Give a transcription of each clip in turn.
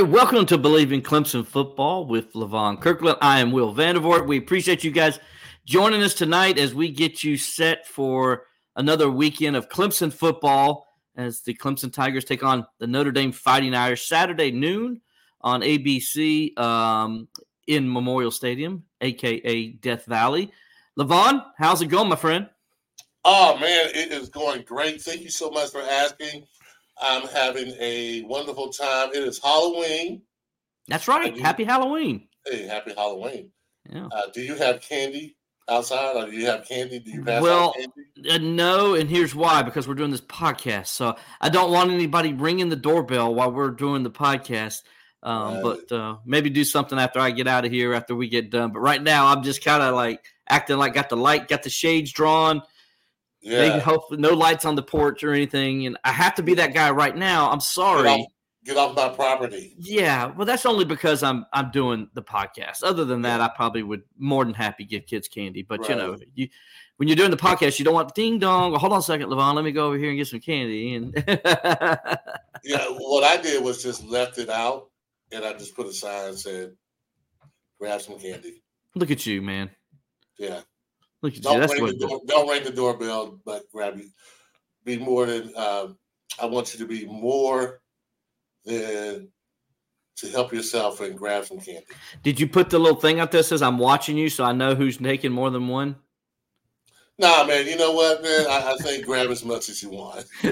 Welcome to Bleav in Clemson Football with Levon Kirkland. I am Will Vandervort. We appreciate you guys joining us tonight as we get you set for another weekend of Clemson football as the Clemson Tigers take on the Notre Dame Fighting Irish Saturday noon on ABC um, in Memorial Stadium, aka Death Valley. Levon, how's it going, my friend? Oh man, it is going great. Thank you so much for asking. I'm having a wonderful time. It is Halloween. That's right. You, happy Halloween. Hey, happy Halloween. Yeah. Uh, do you have candy outside, or do you have candy? Do you pass well, candy? Uh, no, and here's why: because we're doing this podcast, so I don't want anybody ringing the doorbell while we're doing the podcast. Um, right. But uh, maybe do something after I get out of here, after we get done. But right now, I'm just kind of like acting like got the light, got the shades drawn yeah. They hope no lights on the porch or anything. And I have to be that guy right now. I'm sorry. Get off, get off my property. Yeah. Well, that's only because I'm I'm doing the podcast. Other than that, I probably would more than happy give kids candy. But right. you know, you when you're doing the podcast, you don't want ding dong. hold on a second, Levon. Let me go over here and get some candy. And yeah, what I did was just left it out, and I just put a sign and said, "Grab some candy." Look at you, man. Yeah. Look at don't you. That's ring what the door, don't ring the doorbell, but grab you. Be more than uh, I want you to be more than to help yourself and grab some candy. Did you put the little thing up there that says I'm watching you so I know who's taking more than one? Nah, man. You know what, man? I, I think grab as much as you want.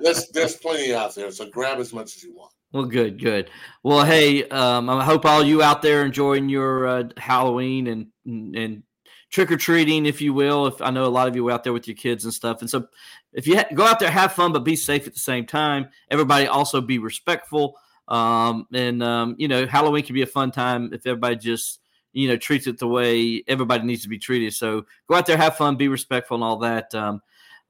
there's there's plenty out there, so grab as much as you want. Well, good, good. Well, hey, um, I hope all you out there enjoying your uh, Halloween and and trick or treating, if you will. If I know a lot of you out there with your kids and stuff, and so if you ha- go out there, have fun, but be safe at the same time. Everybody also be respectful. Um, and um, you know, Halloween can be a fun time if everybody just you know treats it the way everybody needs to be treated. So go out there, have fun, be respectful, and all that. Um,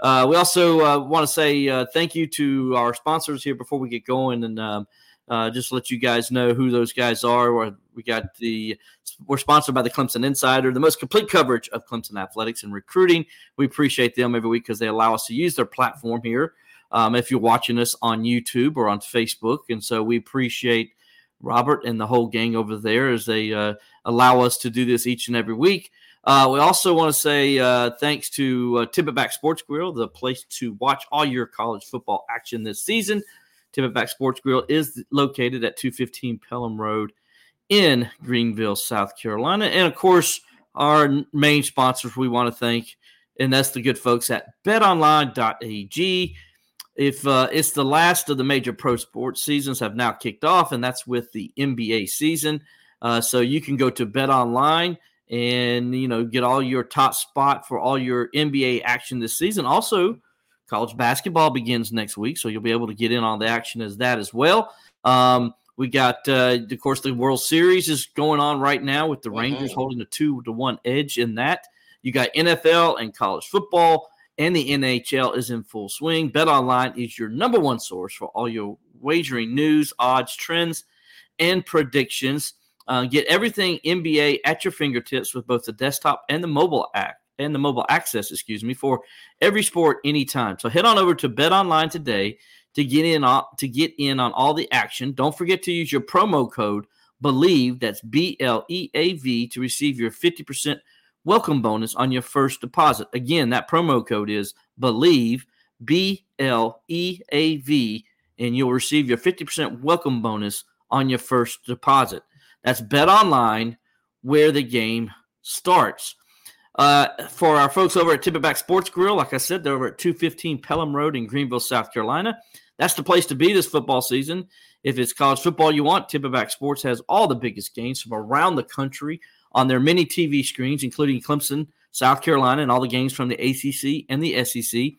uh, we also uh, want to say uh, thank you to our sponsors here before we get going, and um, uh, just let you guys know who those guys are. We got the we're sponsored by the Clemson Insider, the most complete coverage of Clemson athletics and recruiting. We appreciate them every week because they allow us to use their platform here. Um, if you're watching us on YouTube or on Facebook, and so we appreciate Robert and the whole gang over there as they uh, allow us to do this each and every week. Uh, we also want to say uh, thanks to uh, Tippetback Sports Grill, the place to watch all your college football action this season. Tippetback Sports Grill is located at 215 Pelham Road in Greenville, South Carolina. And of course, our main sponsors we want to thank, and that's the good folks at betonline.ag. If uh, it's the last of the major pro sports seasons have now kicked off, and that's with the NBA season. Uh, so you can go to BetOnline and you know get all your top spot for all your NBA action this season. Also, college basketball begins next week, so you'll be able to get in on the action as that as well. Um, we got, uh, of course, the World Series is going on right now with the Rangers mm-hmm. holding a two to one edge in that. You got NFL and college football, and the NHL is in full swing. Bet Online is your number one source for all your wagering news, odds, trends, and predictions. Uh, get everything NBA at your fingertips with both the desktop and the mobile app and the mobile access, excuse me, for every sport anytime. So head on over to Bet Online today to get in on to get in on all the action. Don't forget to use your promo code Bleav that's B L E A V to receive your 50% welcome bonus on your first deposit. Again, that promo code is Bleav B L E A V and you'll receive your 50% welcome bonus on your first deposit. That's Bet Online, where the game starts. Uh, for our folks over at Tippetback Sports Grill, like I said, they're over at 215 Pelham Road in Greenville, South Carolina. That's the place to be this football season. If it's college football you want, Tippetback Sports has all the biggest games from around the country on their many TV screens, including Clemson, South Carolina, and all the games from the ACC and the SEC.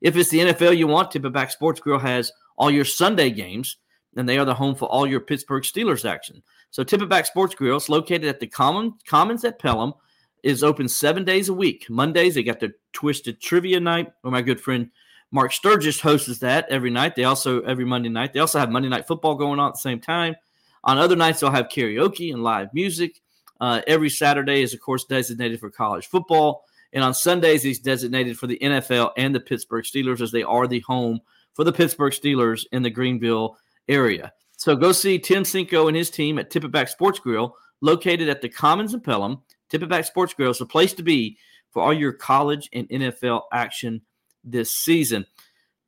If it's the NFL you want, Tippetback Sports Grill has all your Sunday games, and they are the home for all your Pittsburgh Steelers action. So Tippetback Sports Grill is located at the Common, Commons at Pelham, is open seven days a week. Mondays, they got the Twisted Trivia Night, where my good friend Mark Sturgis hosts that every night. They also, every Monday night, they also have Monday Night Football going on at the same time. On other nights, they'll have karaoke and live music. Uh, every Saturday is, of course, designated for college football. And on Sundays, he's designated for the NFL and the Pittsburgh Steelers as they are the home for the Pittsburgh Steelers in the Greenville area. So go see Tim Cinco and his team at Tippetback Sports Grill, located at the Commons in Pelham. Tippetback Sports Grill is the place to be for all your college and NFL action this season.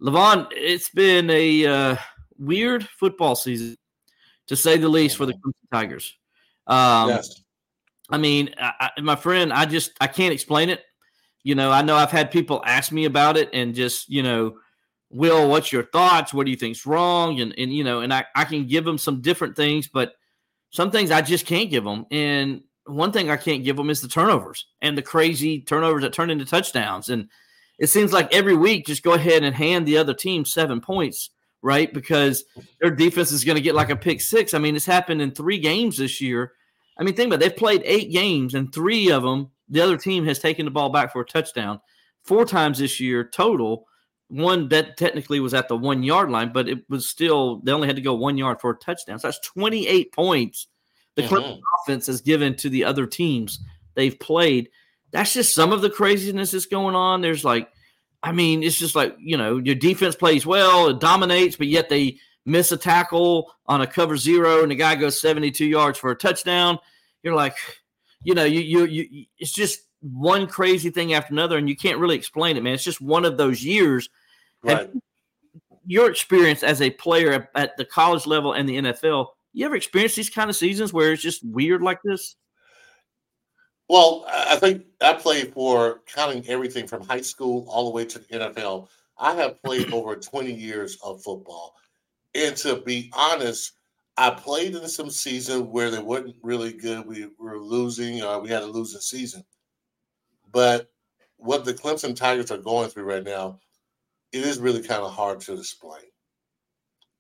Levon, it's been a uh, weird football season, to say the least, for the Clemson Tigers. Um, yes. I mean, I, my friend, I just I can't explain it. You know, I know I've had people ask me about it, and just you know, Will, what's your thoughts? What do you think's wrong? And and you know, and I I can give them some different things, but some things I just can't give them. And one thing I can't give them is the turnovers and the crazy turnovers that turn into touchdowns. And it seems like every week, just go ahead and hand the other team seven points, right? Because their defense is going to get like a pick six. I mean, it's happened in three games this year I mean, think about it. They've played eight games, and three of them, the other team has taken the ball back for a touchdown. Four times this year total. One that technically was at the one yard line, but it was still, they only had to go one yard for a touchdown. So that's 28 points the mm-hmm. offense has given to the other teams they've played. That's just some of the craziness that's going on. There's like, I mean, it's just like, you know, your defense plays well, it dominates, but yet they miss a tackle on a cover zero and the guy goes 72 yards for a touchdown. You're like, you know, you, you, you, it's just one crazy thing after another, and you can't really explain it, man. It's just one of those years. Right. Your experience as a player at the college level and the NFL, you ever experienced these kind of seasons where it's just weird like this? Well, I think I played for counting everything from high school all the way to the NFL. I have played over 20 years of football. And to be honest, I played in some season where they weren't really good. We were losing, or we had a losing season. But what the Clemson Tigers are going through right now, it is really kind of hard to explain.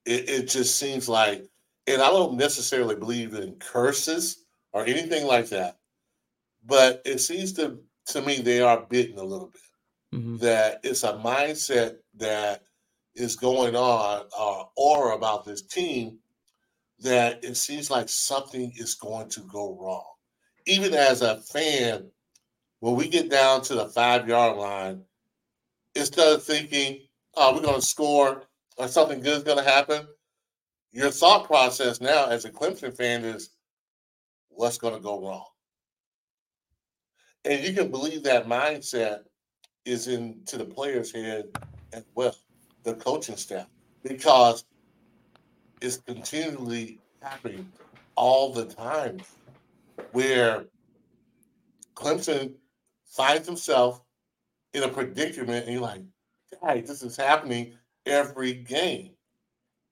It, it just seems like, and I don't necessarily believe in curses or anything like that, but it seems to to me they are bitten a little bit. Mm-hmm. That it's a mindset that is going on uh, or about this team that it seems like something is going to go wrong. Even as a fan, when we get down to the five yard line, instead of thinking, oh, we're going to score or something good is going to happen, your thought process now as a Clemson fan is, what's going to go wrong? And you can believe that mindset is into the player's head as well the coaching staff because it's continually happening all the time where Clemson finds himself in a predicament and you're like, hey, this is happening every game.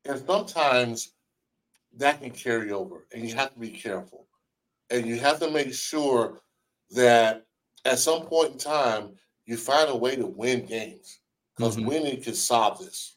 And sometimes that can carry over and you have to be careful. And you have to make sure that at some point in time, you find a way to win games because mm-hmm. winning can solve this.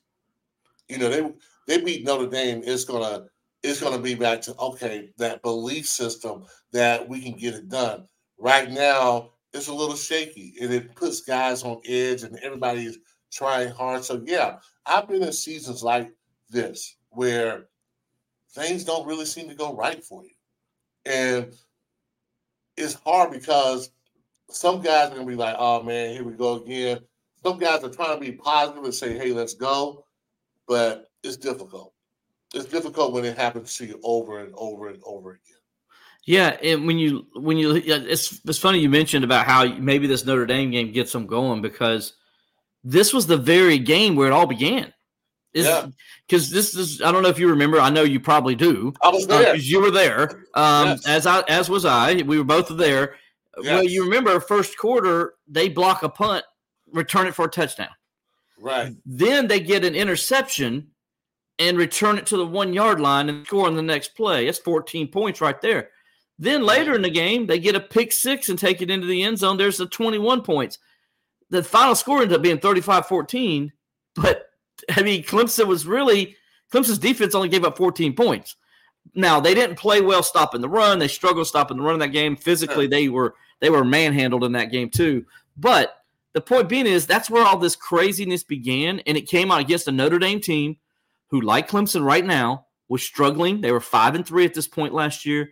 You know, they they beat Notre Dame. It's gonna it's gonna be back to okay that belief system that we can get it done. Right now, it's a little shaky, and it puts guys on edge, and everybody is trying hard. So yeah, I've been in seasons like this where things don't really seem to go right for you, and it's hard because some guys are gonna be like, "Oh man, here we go again." some guys are trying to be positive and say, "Hey, let's go," but it's difficult. It's difficult when it happens to you over and over and over again. Yeah, and when you when you it's it's funny you mentioned about how maybe this Notre Dame game gets them going because this was the very game where it all began. Is Yeah. because this is I don't know if you remember. I know you probably do. I was uh, you were there. Um, Yes. as I as was I. We were both there. Well, you remember first quarter they block a punt, return it for a touchdown. right. Then they get an interception and return it to the one yard line and score on the next play. That's 14 points right there. Then later in the game, they get a pick six and take it into the end zone. There's the 21 points. The final score ended up being 35 14. But I mean, Clemson was really, Clemson's defense only gave up 14 points. Now they didn't play well stopping the run. They struggled stopping the run in that game. Physically, they were they were manhandled in that game too. But the point being is that's where all this craziness began, and it came out against a Notre Dame team who, like Clemson right now, was struggling. They were five and three at this point last year.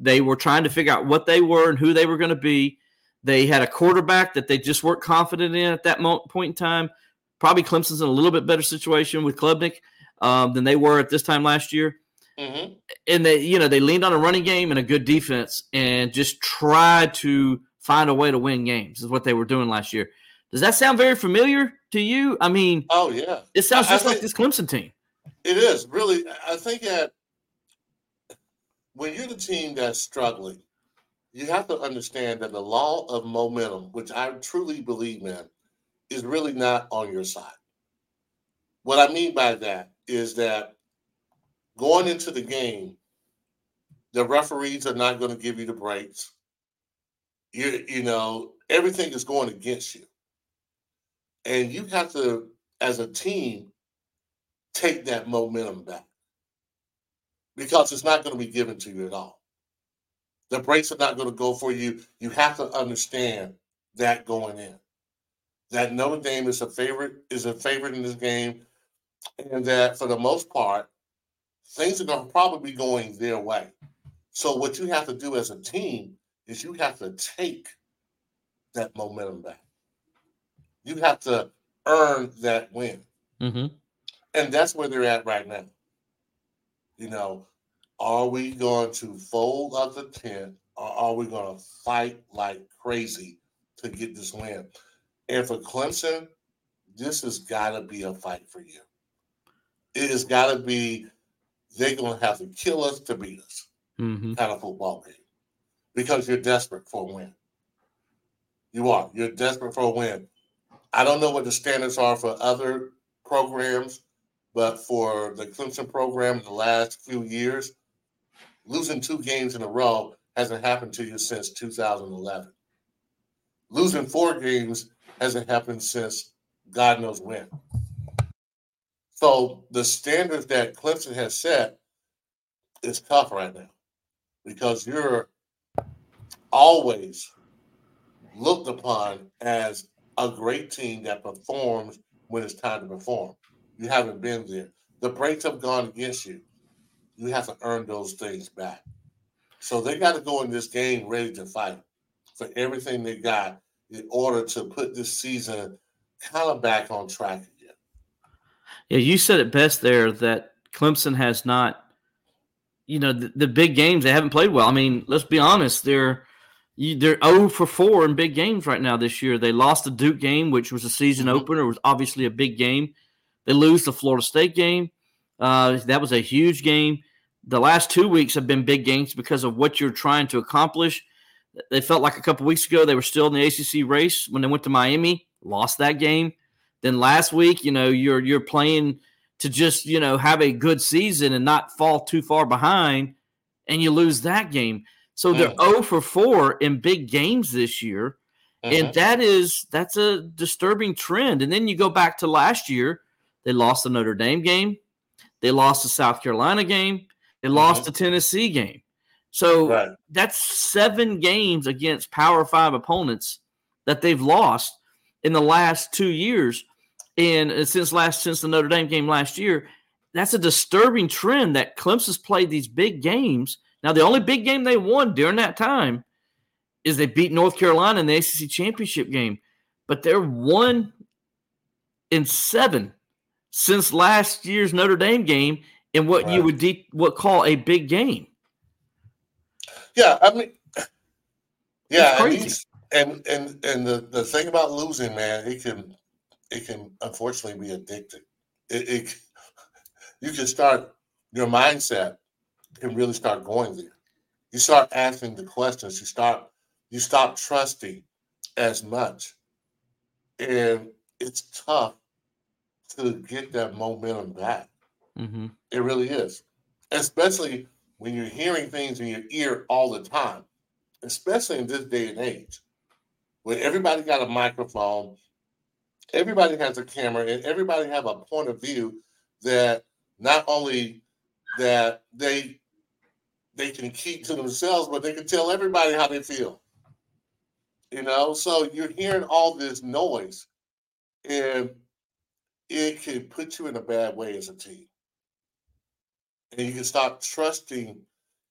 They were trying to figure out what they were and who they were going to be. They had a quarterback that they just weren't confident in at that mo- point in time. Probably Clemson's in a little bit better situation with Klubnik um, than they were at this time last year hmm and they you know they leaned on a running game and a good defense and just tried to find a way to win games is what they were doing last year does that sound very familiar to you i mean Oh yeah, it sounds I- I just like think- this clemson team it is really. I think that when you're the team that's struggling, you have to understand that the law of momentum, which I truly believe in, is really not on your side. What I mean by that is that going into the game, the referees are not going to give you the breaks. You you know everything is going against you, and you have to, as a team, take that momentum back because it's not going to be given to you at all. The breaks are not going to go for you. You have to understand that going in. That Notre Dame is a favorite is a favorite in this game, and that for the most part, things are going to probably be going their way. So what you have to do as a team is you have to take that momentum back. You have to earn that win. mm-hmm. And that's where they're at right now. You know, are we going to fold up the tent or are we going to fight like crazy to get this win? And for Clemson, this has got to be a fight for you. It has got to be, they're going to have to kill us to beat us Mm-hmm. kind of football game because you're desperate for a win. You are. You're desperate for a win. I don't know what the standards are for other programs, but for the Clemson program the last few years, losing two games in a row hasn't happened to you since 2011. Losing four games hasn't happened since God knows when. So the standards that Clemson has set is tough right now because you're always looked upon as a great team that performs when it's time to perform. You haven't been there. The breaks have gone against you. You have to earn those things back. So they got to go in this game ready to fight for everything they got in order to put this season kind of back on track again. Yeah, you said it best there that Clemson has not, you know, the, the big games they haven't played well. I mean, let's be honest, they're you, they're 0 for 4 in big games right now this year. They lost the Duke game, which was a season Mhm. opener. It was obviously a big game. They lose the Florida State game. Uh, that was a huge game. The last two weeks have been big games because of what you're trying to accomplish. They felt like a couple weeks ago they were still in the ACC race when they went to Miami, lost that game. Then last week, you know, you're you're playing to just you know have a good season and not fall too far behind, and you lose that game. So they're Mm. 0 for 4 in big games this year. And that is that's a disturbing trend. And then you go back to last year, they lost the Notre Dame game, they lost the South Carolina game, they lost the Tennessee game. So Right. that's seven games against Power Five opponents that they've lost in the last two years, and uh, since last since the Notre Dame game last year. That's a disturbing trend that Clemson's played these big games. Now, the only big game they won during that time is they beat North Carolina in the ACC championship game, but they're one in seven since last year's Notre Dame game in what you would de- what call a big game. Yeah, I mean, yeah, and, and and and the the thing about losing, man, it can it can unfortunately be addictive. It, it you can start your mindset can really start going there. You start asking the questions. You start you stop trusting as much, and it's tough to get that momentum back. Mm-hmm. It really is, especially when you're hearing things in your ear all the time, especially in this day and age, where everybody got a microphone, everybody has a camera, and everybody have a point of view that not only that they they can keep to themselves, but they can tell everybody how they feel. You know, so you're hearing all this noise, and it can put you in a bad way as a team. And you can stop trusting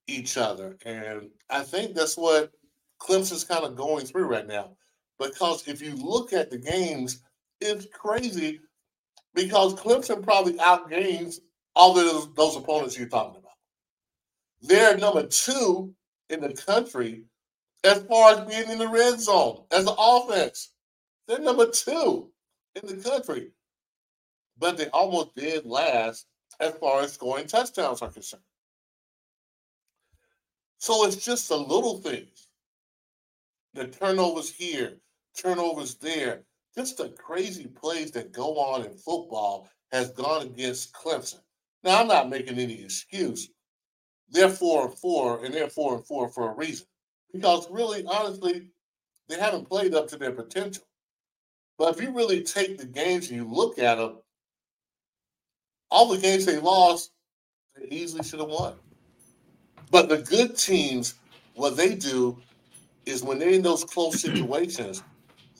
each other. And I think that's what Clemson's kind of going through right now. Because if you look at the games, it's crazy because Clemson probably outgains all those, those opponents you're talking about. They're number two in the country as far as being in the red zone as an offense. They're number two in the country. But they almost did last as far as scoring touchdowns are concerned. So it's just the little things. The turnovers here, turnovers there, just the crazy plays that go on in football has gone against Clemson. Now I'm not making any excuse. They're four and four, and they're four and four for a reason. Because really, honestly, they haven't played up to their potential. But if you really take the games and you look at them, all the games they lost, they easily should have won. But the good teams, what they do is when they're in those close situations,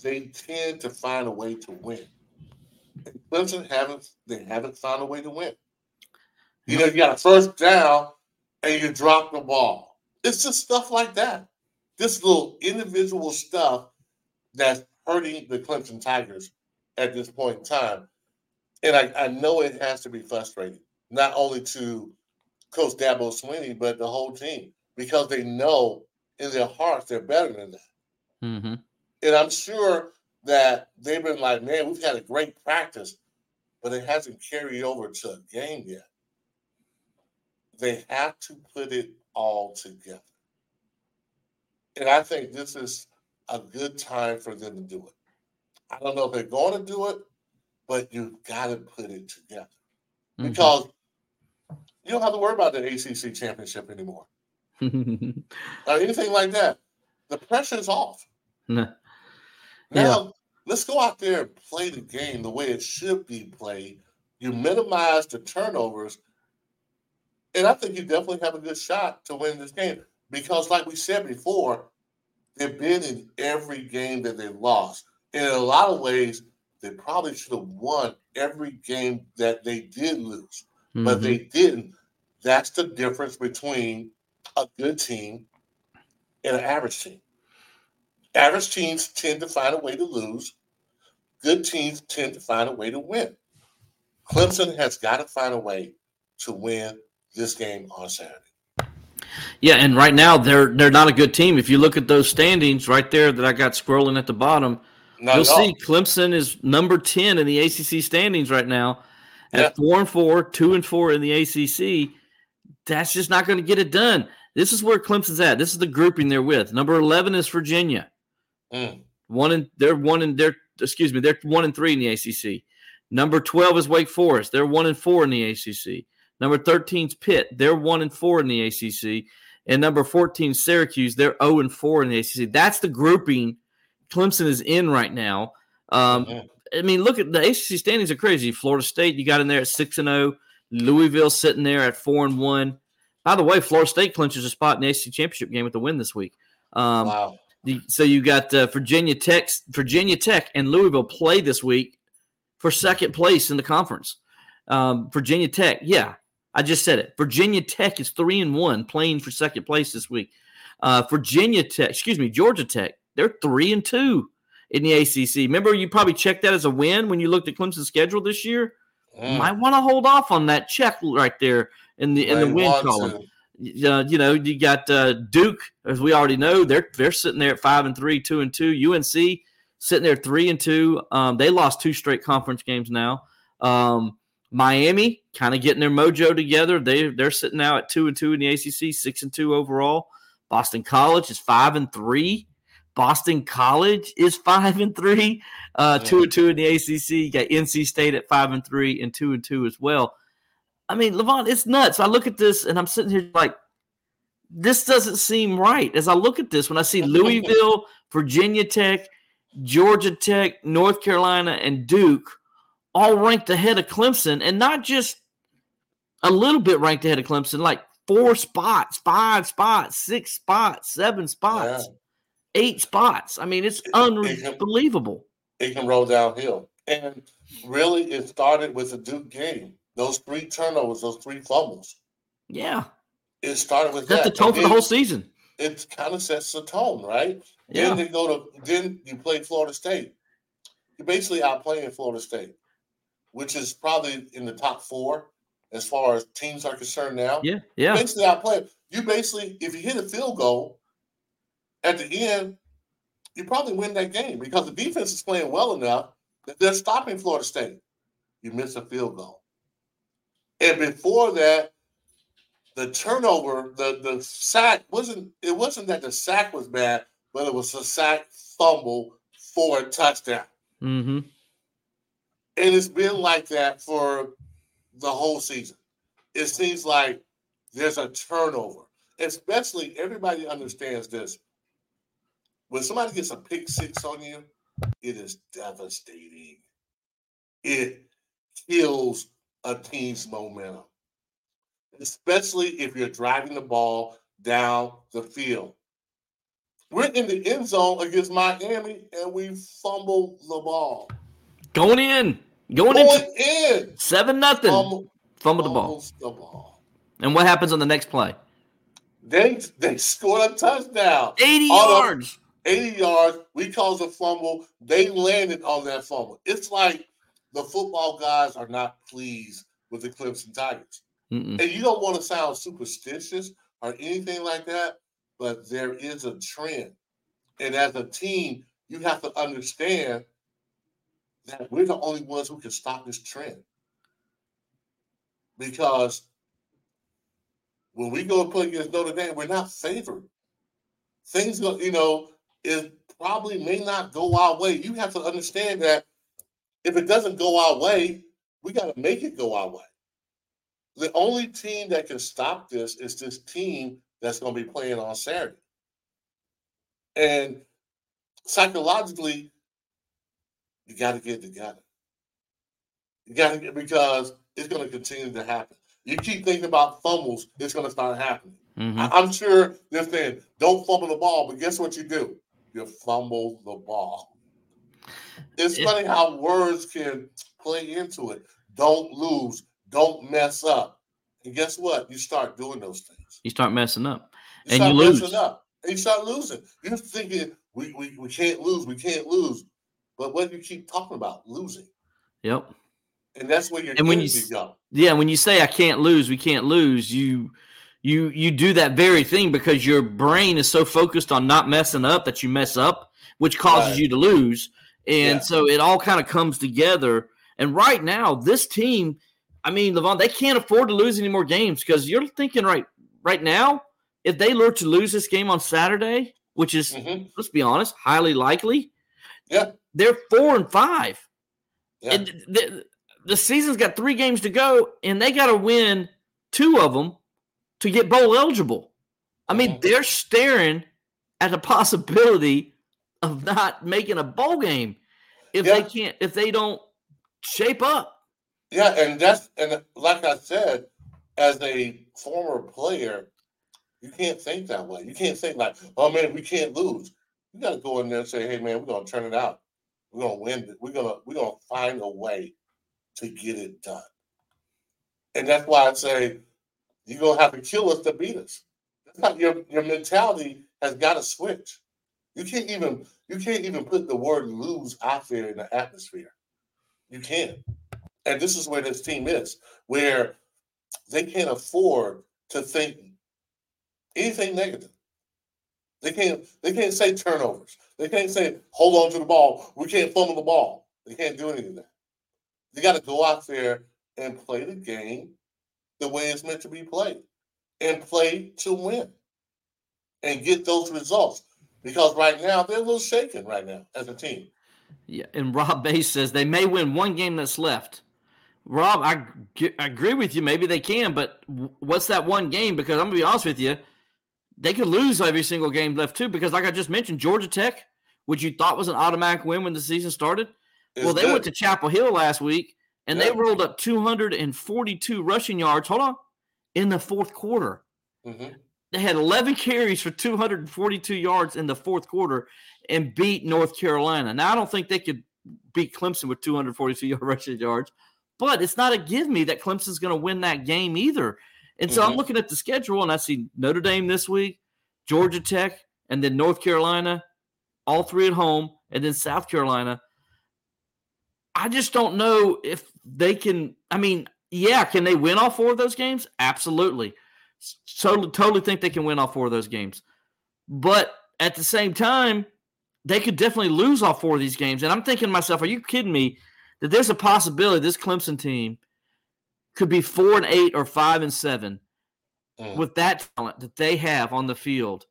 they tend to find a way to win. And Clemson haven't they haven't found a way to win. You know, you got a first down and you drop the ball. It's just stuff like that. This little individual stuff that's hurting the Clemson Tigers at this point in time. And I, I know it has to be frustrating, not only to Coach Dabo Swinney, but the whole team, because they know in their hearts they're better than that. Mm-hmm. And I'm sure that they've been like, man, we've had a great practice, but it hasn't carried over to a game yet. They have to put it all together. And I think this is a good time for them to do it. I don't know if they're going to do it, but you've got to put it together Mm-hmm. because you don't have to worry about the ACC championship anymore or anything like that. The pressure's off. Nah. Now, let's go out there and play the game the way it should be played. You minimize the turnovers, and I think you definitely have a good shot to win this game because, like we said before, they've been in every game that they've lost. And in a lot of ways, they probably should have won every game that they did lose, but Mhm. they didn't. That's the difference between a good team and an average team. Average teams tend to find a way to lose. Good teams tend to find a way to win. Clemson has got to find a way to win this game on Saturday. Yeah, and right now they're they're not a good team. If you look at those standings right there that I got scrolling at the bottom, Not you'll see Clemson is number ten in the ACC standings right now, at Yeah. four and four, two and four in the ACC. That's just not going to get it done. This is where Clemson's at. This is the grouping they're with. Number eleven is Virginia. Mm. One and they're one and they're excuse me, they're one and three in the ACC. Number twelve is Wake Forest. They're one and four in the ACC. Number 13 is Pitt. They're one and four in the ACC. And number 14 Syracuse. They're 0 and 4 in the ACC. That's the grouping Clemson is in right now. Um, Mhm. I mean, look at the ACC standings are crazy. Florida State, you got in there at 6 and 0. Louisville sitting there at 4 and 1. By the way, Florida State clinches a spot in the ACC championship game with the win this week. Um, wow. the- so you got uh, Virginia Tech, Virginia Tech, and Louisville play this week for second place in the conference. Um, Virginia Tech, yeah, I just said it. Virginia Tech is three and one, playing for second place this week. Uh, Virginia Tech, excuse me, Georgia Tech, they're three and two in the ACC. Remember, you probably checked that as a win when you looked at Clemson's schedule this year. Mm. Might want to hold off on that check right there in the in the win want column uh, you know, you got uh, Duke, as we already know, they're they're sitting there at five and three, two and two. UNC sitting there three and two. Um, they lost two straight conference games now. Um, Miami kind of getting their mojo together. They they're sitting now at two and two in the ACC, six and two overall. Boston College is five and three. Boston College is five and three, uh, two and two in the ACC. You got NC State at five and three and two and two as well. I mean, Levon, it's nuts. I look at this and I'm sitting here like, this doesn't seem right. As I look at this, when I see Louisville, Virginia Tech, Georgia Tech, North Carolina, and Duke all ranked ahead of Clemson, and not just a little bit ranked ahead of Clemson, like four spots, five spots, six spots, seven spots. Eight spots. I mean, it's unbelievable. It can, roll downhill. And really, it started with the Duke game. Those three turnovers, those three fumbles. Yeah. It started with That's that. the tone for the whole season. It kind of sets the tone, right? Yeah. Then they go to then you play Florida State. You're basically outplaying Florida State, which is probably in the top four as far as teams are concerned now. Yeah, yeah. You basically outplay. You basically, if you hit a field goal at the end, you probably win that game because the defense is playing well enough that they're stopping Florida State. You miss a field goal. And before that, the turnover, the the sack wasn't it wasn't that the sack was bad, but it was a sack fumble for a touchdown. Mm-hmm. And it's been like that for the whole season. It seems like there's a turnover, especially everybody understands this. When somebody gets a pick six on you, it is devastating. It kills a team's momentum, especially if you're driving the ball down the field. We're in the end zone against Miami and we fumble the ball. Going in. Going, Going in. Seven nothing. Fumble, fumble the ball. the ball. And what happens on the next play? They they scored a touchdown. 80 yards. 80 yards. We caused a fumble. They landed on that fumble. It's like the football guys are not pleased with the Clemson Tigers. Mm-mm. And you don't want to sound superstitious or anything like that, but there is a trend. And as a team, you have to understand that we're the only ones who can stop this trend. Because when we go play against Notre Dame, we're not favored. Things, go, you know, it probably may not go our way. You have to understand that if it doesn't go our way, we got to make it go our way. The only team that can stop this is this team that's going to be playing on Saturday. And psychologically, you got to get together. You got to get because it's going to continue to happen. You keep thinking about fumbles, it's going to start happening. Mm-hmm. I'm sure they're saying, don't fumble the ball, but guess what you do? You fumble the ball. It's yeah. funny how words can play into it. Don't lose. Don't mess up. And guess what? You start doing those things. You start messing up. You and you lose. Up, and you start losing. You're thinking, we, we, we can't lose. We can't lose. But what do you keep talking about? Losing. Yep. And that's where your and when you go. Yeah, when you say I can't lose, we can't lose, you you you do that very thing because your brain is so focused on not messing up that you mess up, which causes right. you to lose. And yeah. so it all kind of comes together. And right now, this team, I mean, Levon, they can't afford to lose any more games because you're thinking right right now, if they were to lose this game on Saturday, which is mm-hmm. let's be honest, highly likely, yeah, they're four and five. Yeah. And the, the season's got three games to go, and they got to win two of them to get bowl eligible. I mean, mm-hmm. they're staring at the possibility of not making a bowl game if yeah. they can't if they don't shape up. Yeah, and that's and like I said, as a former player, you can't think that way. You can't think like, oh man, we can't lose. You got to go in there and say, hey man, we're gonna turn it out. We're gonna win. We're gonna we're gonna find a way to get it done. And that's why I say you're gonna have to kill us to beat us. Your your mentality has got to switch. You can't even you can't even put the word lose out there in the atmosphere. You can't. And this is where this team is, where they can't afford to think anything negative. They can't they can't say turnovers. They can't say hold on to the ball. We can't fumble the ball. They can't do any of that. They got to go out there and play the game the way it's meant to be played and play to win and get those results. Because right now they're a little shaken right now as a team. Yeah, and Rob Base says they may win one game that's left. Rob, I, I agree with you. Maybe they can, but what's that one game? Because I'm gonna be honest with you, they could lose every single game left too. Because like I just mentioned, Georgia Tech, which you thought was an automatic win when the season started, it's well, they good. went to Chapel Hill last week and yeah. they rolled up 242 rushing yards. Hold on, in the fourth quarter. Mm-hmm. They had 11 carries for 242 yards in the fourth quarter and beat North Carolina. Now I don't think they could beat Clemson with 242 yard rushing yards, but it's not a give me that Clemson's going to win that game either. And so mm-hmm. I'm looking at the schedule and I see Notre Dame this week, Georgia Tech, and then North Carolina, all three at home, and then South Carolina. I just don't know if they can. I mean, yeah, can they win all four of those games? Absolutely. Totally, totally think they can win all four of those games. But at the same time, they could definitely lose all four of these games. And I'm thinking to myself, are you kidding me that there's a possibility this Clemson team could be four and eight or five and seven mm. with that talent that they have on the field?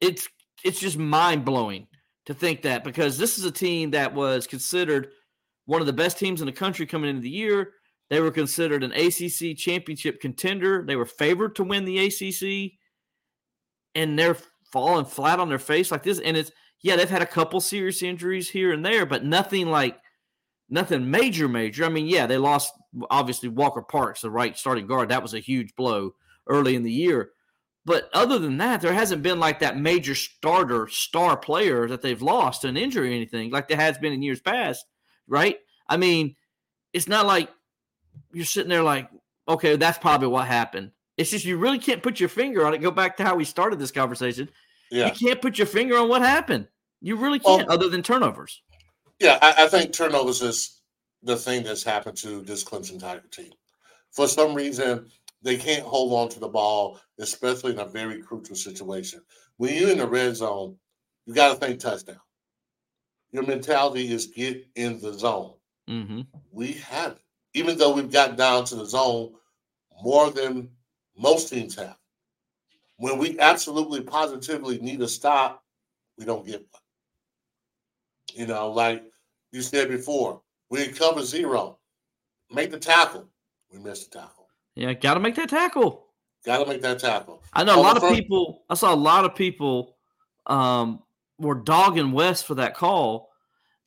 It's it's just mind blowing to think that because this is a team that was considered one of the best teams in the country coming into the year. They were considered an ACC championship contender. They were favored to win the ACC, and they're falling flat on their face like this. And it's yeah, they've had a couple serious injuries here and there, but nothing like nothing major, major. I mean, yeah, they lost obviously Walker Parks, the right starting guard. That was a huge blow early in the year. But other than that, there hasn't been like that major starter star player that they've lost an injury or anything like there has been in years past right? I mean, it's not like you're sitting there like, okay, that's probably what happened. It's just you really can't put your finger on it. Go back to how we started this conversation. Yeah. You can't put your finger on what happened. You really can't, well, other than turnovers. Yeah, I, I, think turnovers is the thing that's happened to this Clemson Tiger team. For some reason, they can't hold on to the ball, especially in a very crucial situation. When you're in the red zone, you got to think touchdown your mentality is get in the zone. Mm-hmm. We haven't, even though we've gotten down to the zone more than most teams have. When we absolutely positively need a stop, we don't get one. You know, like you said before, we cover zero, make the tackle. We missed the tackle. Yeah, got to make that tackle. Got to make that tackle. I know a lot of people. I saw a lot of people um, were dogging Wes for that call.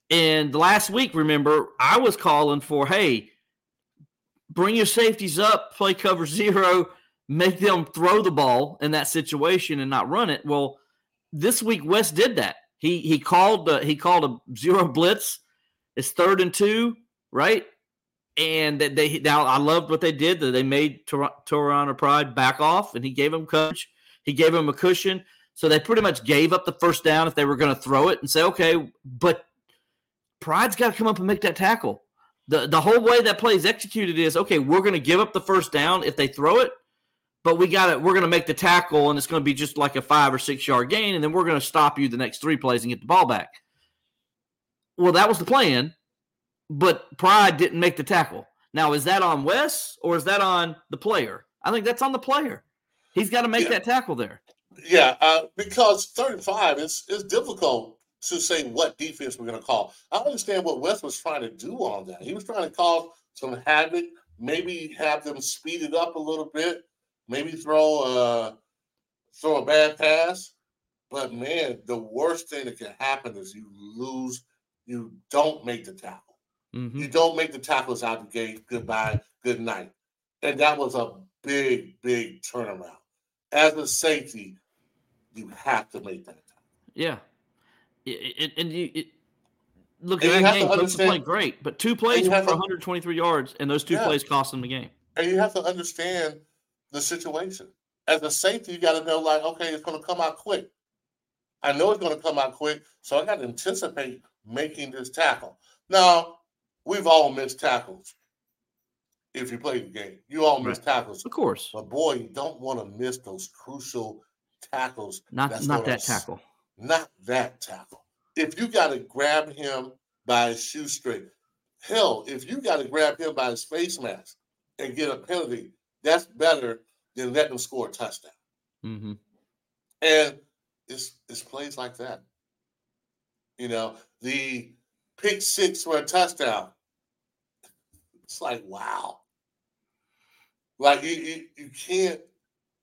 And last week, remember, I was calling for, hey, bring your safeties up, play cover zero, make them throw the ball in that situation and not run it. Well, this week Wes did that. He he called uh, he called a zero blitz. It's third and two, right? And they now I loved what they did. That they made Toriano Pride back off, and he gave him coach. He gave him a cushion. So they pretty much gave up the first down if they were going to throw it and say, okay, but Pride's got to come up and make that tackle. The the whole way that play is executed is okay, we're going to give up the first down if they throw it, but we got it. We're going to make the tackle, and it's going to be just like a five or six yard gain, and then we're going to stop you the next three plays and get the ball back. Well, that was the plan, but Pride didn't make the tackle. Now, is that on Wes or is that on the player? I think that's on the player. He's got to make yeah. that tackle there. Yeah, uh, because 35 is is difficult to say what defense we're going to call. I understand what Wes was trying to do on that. He was trying to cause some havoc, maybe have them speed it up a little bit, maybe throw a throw a bad pass. But man, the worst thing that can happen is you lose. You don't make the tackle. Mm-hmm. You don't make the tackles out of the gate. Goodbye, good night. And that was a big, big turnaround. As a safety, you have to make that. Yeah, it, and you it, look at that game. Clemson played great, but two plays for to, 123 yards, and those two yeah. plays cost them the game. And you have to understand the situation. As a safety, you got to know, like, okay, it's going to come out quick. I know it's going to come out quick, so I got to anticipate making this tackle. Now, we've all missed tackles. If you play the game, you all miss tackles, of course. But boy, you don't want to miss those crucial tackles. Not not that tackle not that tackle. If you got to grab him by his shoestring, hell, if you got to grab him by his face mask, and get a penalty, that's better than letting them score a touchdown. Mm-hmm. And it's it's plays like that. You know, the pick six for a touchdown. It's like wow. Like you, you, you can't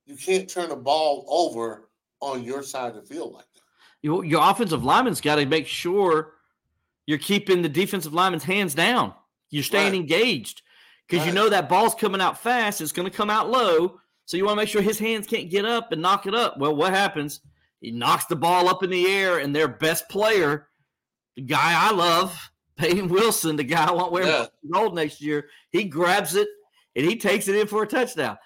you can't turn the ball over on your side of the field like that. Your, your offensive lineman's got to make sure you're keeping the defensive lineman's hands down. You're staying Right. engaged because you know that ball's coming out fast. It's going to come out low. So you want to make sure his hands can't get up and knock it up. Well, what happens? He knocks the ball up in the air, and their best player, the guy I love, Peyton Wilson, the guy I want wearing Yeah. gold next year, he grabs it and he takes it in for a touchdown.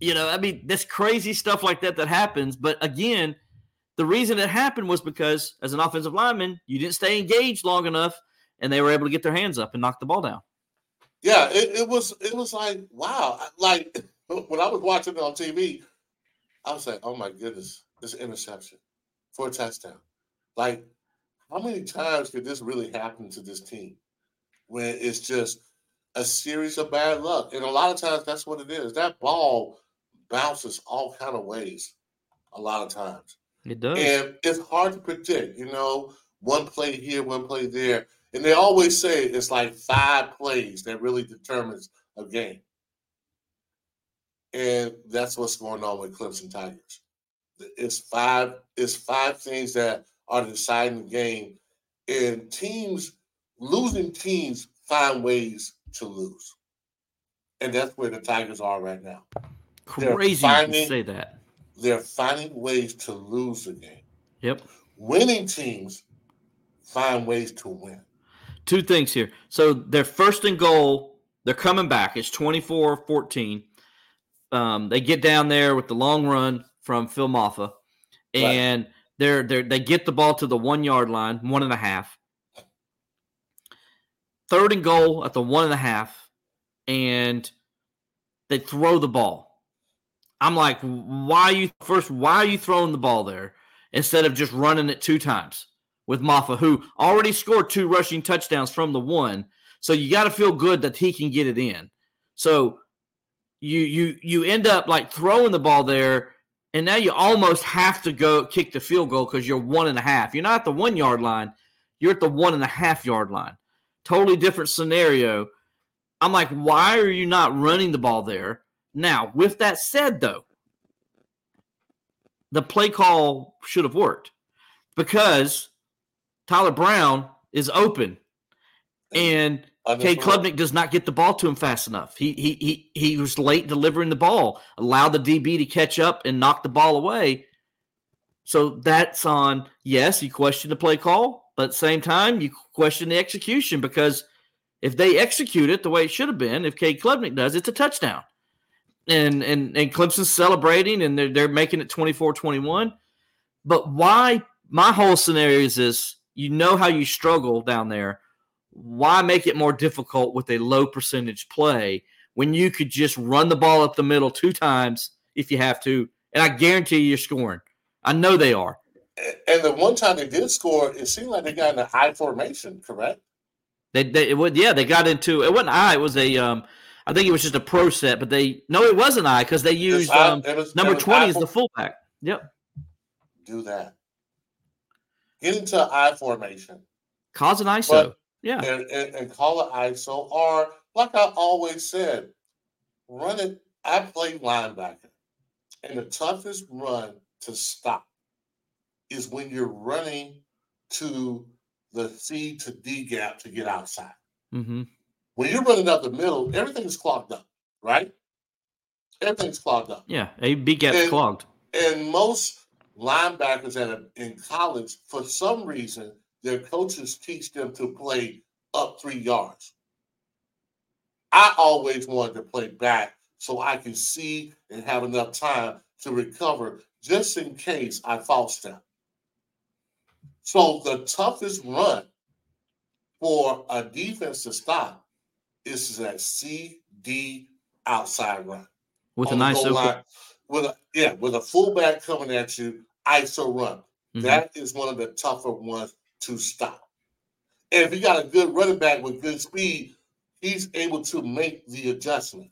You know, I mean, that's crazy stuff like that that happens. But again, the reason it happened was because as an offensive lineman, you didn't stay engaged long enough, and they were able to get their hands up and knock the ball down. Yeah, it, it was it was like wow. Like when I was watching it on TV, I was like, oh my goodness, this interception for a touchdown. Like, how many times could this really happen to this team when it's just a series of bad luck? And a lot of times that's what it is. That ball bounces all kind of ways a lot of times. It does. And it's hard to predict, you know, one play here, one play there. And they always say it's like five plays that really determines a game. And that's what's going on with Clemson Tigers. It's five, it's five things that are deciding the game. And teams, losing teams find ways to lose. And that's where the Tigers are right now. Crazy you finding- can say that. They're finding ways to lose the game. Yep. Winning teams find ways to win. Two things here. So they're first and goal. They're coming back. It's 24 14. Um, they get down there with the long run from Phil Mafah, and they're, they're they get the ball to the one yard line, one and a half. Third and goal at the one and a half, and they throw the ball. I'm like, why you first? Why are you throwing the ball there instead of just running it two times with Mafah, who already scored two rushing touchdowns from the one? So you got to feel good that he can get it in. So you you you end up like throwing the ball there, and now you almost have to go kick the field goal because you're one and a half. You're not at the one yard line, you're at the one and a half yard line. Totally different scenario. I'm like, why are you not running the ball there? Now, with that said, though, the play call should have worked because Tyler Brown is open and Understood. Klubnik does not get the ball to him fast enough. He he he he was late delivering the ball, allowed the DB to catch up and knock the ball away. So that's on. Yes, you question the play call, but at the same time, you question the execution because if they execute it the way it should have been, if Cade Klubnik does, it's a touchdown. And and and Clemson's celebrating and they're they're making it 24-21. But why my whole scenario is this you know how you struggle down there. Why make it more difficult with a low percentage play when you could just run the ball up the middle two times if you have to? And I guarantee you you're scoring. I know they are. And the one time they did score, it seemed like they got in an I formation, correct? They, they it would, yeah, they got into it. wasn't I. It was a, um, I think it was just a pro set, but they no, it wasn't I because they used I- um, was- number twenty as the fullback. Yep, Do that. Get into I formation cause an ISO. But- yeah, and, and, and call it ISO, or like I always said, run it. I play linebacker, and the toughest run to stop is when you're running to the C to D gap to get outside. hmm When you're running up the middle, everything's clogged up, right? Everything's clogged up. yeah. A B gap's And- clogged. And most linebackers that are in college, for some reason, their coaches teach them to play up three yards. I always wanted to play back so I can see and have enough time to recover just in case I false step. So the toughest run for a defense to stop is that CD outside run with a nice line, with a yeah, with a fullback coming at you, ISO run. Mhm. That is one of the tougher ones to stop. And if you got a good running back with good speed, he's able to make the adjustment.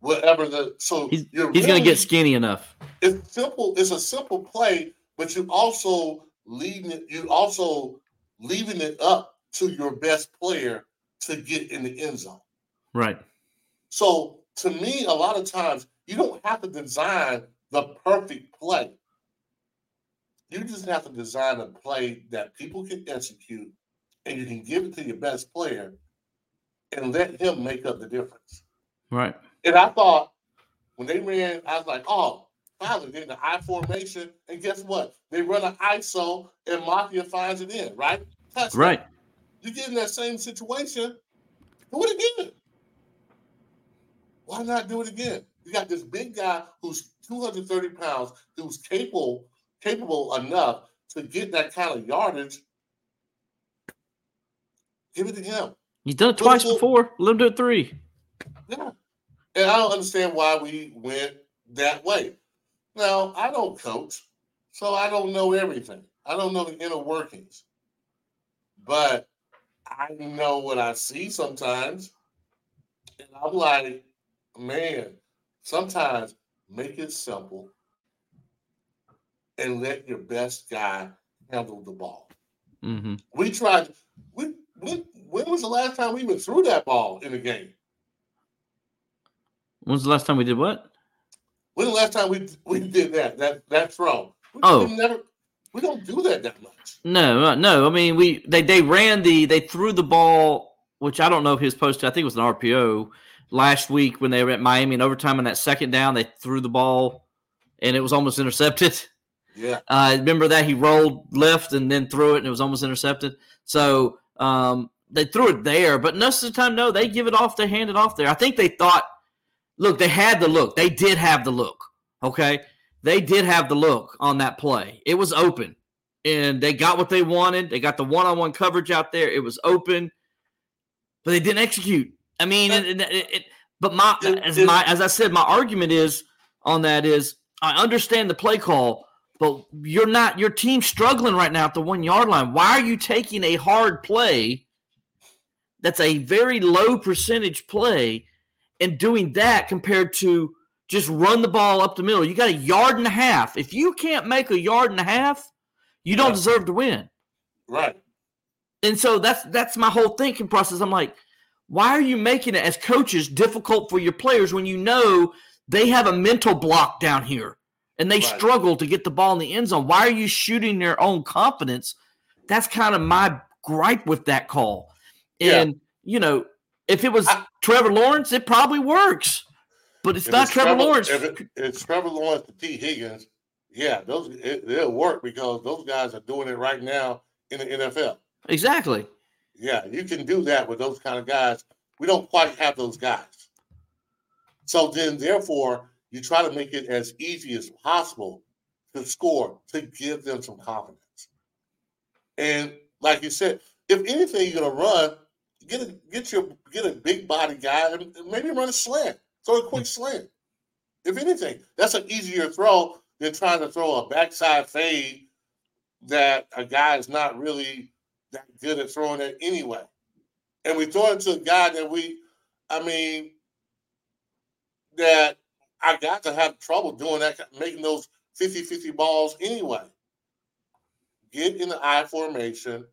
whatever the so He's, you're he's going to get skinny enough. it's simple. It's a simple play, but you also leaving it. You also leaving it up to your best player to get in the end zone. Right. So to me, a lot of times you don't have to design the perfect play. You just have to design a play that people can execute, and you can give it to your best player, and let him make up the difference. Right. And I thought when they ran, I was like, oh, finally getting the I formation. And guess what? They run an ISO and Mafah finds it in, right? Touchdown. Right. You get in that same situation, do it again. Why not do it again? You got this big guy who's 230 pounds, who's capable, capable enough to get that kind of yardage. Give it to him. He's done it twice before. Let him do it three. Yeah. And I don't understand why we went that way. Now, I don't coach, so I don't know everything. I don't know the inner workings. But I know what I see sometimes. And I'm like, man, sometimes make it simple and let your best guy handle the ball. Mm-hmm. We tried, we, when, when was the last time we even threw that ball in a game? When's the last time we did what? When the last time we we did that? That that throw. We, Oh. never. We don't do that that much. No, uh, no. I mean, we they they ran the they threw the ball, which I don't know if his posted. I think it was an RPO last week when they were at Miami in overtime. On that second down, they threw the ball, and it was almost intercepted. Yeah. Uh, remember that he rolled left and then threw it, and it was almost intercepted. So um, they threw it there, but most of the time, no, they give it off. They hand it off there. I think they thought, look, they had the look. They did have the look. Okay, they did have the look on that play. It was open, and they got what they wanted. They got the one-on-one coverage out there. It was open, but they didn't execute. I mean, it, it, it, it- but my as my as I said, my argument is on that is I understand the play call, but you're not your team's struggling right now at the one yard line. Why are you taking a hard play that's a very low percentage play and doing that compared to just run the ball up the middle? You got a yard and a half. If you can't make a yard and a half, you don't Yeah. deserve to win. Right. And so that's that's my whole thinking process. I'm like, why are you making it as coaches difficult for your players when you know they have a mental block down here and they Right. struggle to get the ball in the end zone? Why are you shooting their own confidence? That's kind of my gripe with that call. Yeah. And you know, if it was I- Trevor Lawrence, it probably works. But it's If not it's Trevor, Lawrence. If it, it's Trevor Lawrence to T. Higgins, yeah, those it, it'll work because those guys are doing it right now in the NFL. exactly. Yeah, you can do that with those kind of guys. We don't quite have those guys. So then, therefore, you try to make it as easy as possible to score to give them some confidence. And like you said, if anything you're gonna run, get a get your get a big body guy and and maybe run a slant, throw a quick slant. If anything, that's an easier throw than trying to throw a backside fade that a guy is not really that good at throwing it anyway. And we throw it to a guy that we, I mean, that I got to have trouble doing that, making those 50 50 balls anyway. Get in the I formation,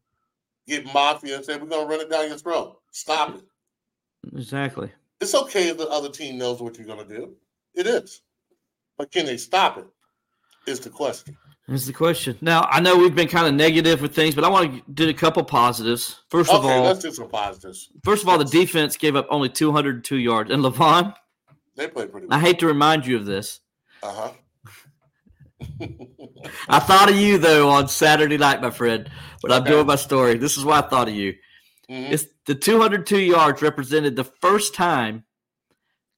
get Mafah and say, we're going to run it down your throat. Stop it. Exactly. It's okay if the other team knows what you're going to do. It is. But can they stop it? Is the question. Is the question. Now I know we've been kind of negative with things, but I want to do a couple positives. First of all, let's do some positives. First of all, the defense gave up only 202 yards. And Levon, They play pretty I hate to remind you of this. Uh huh. I thought of you though on Saturday night, my friend, when I'm doing my story. This is why I thought of you. Mhm. It's the 202 yards represented the first time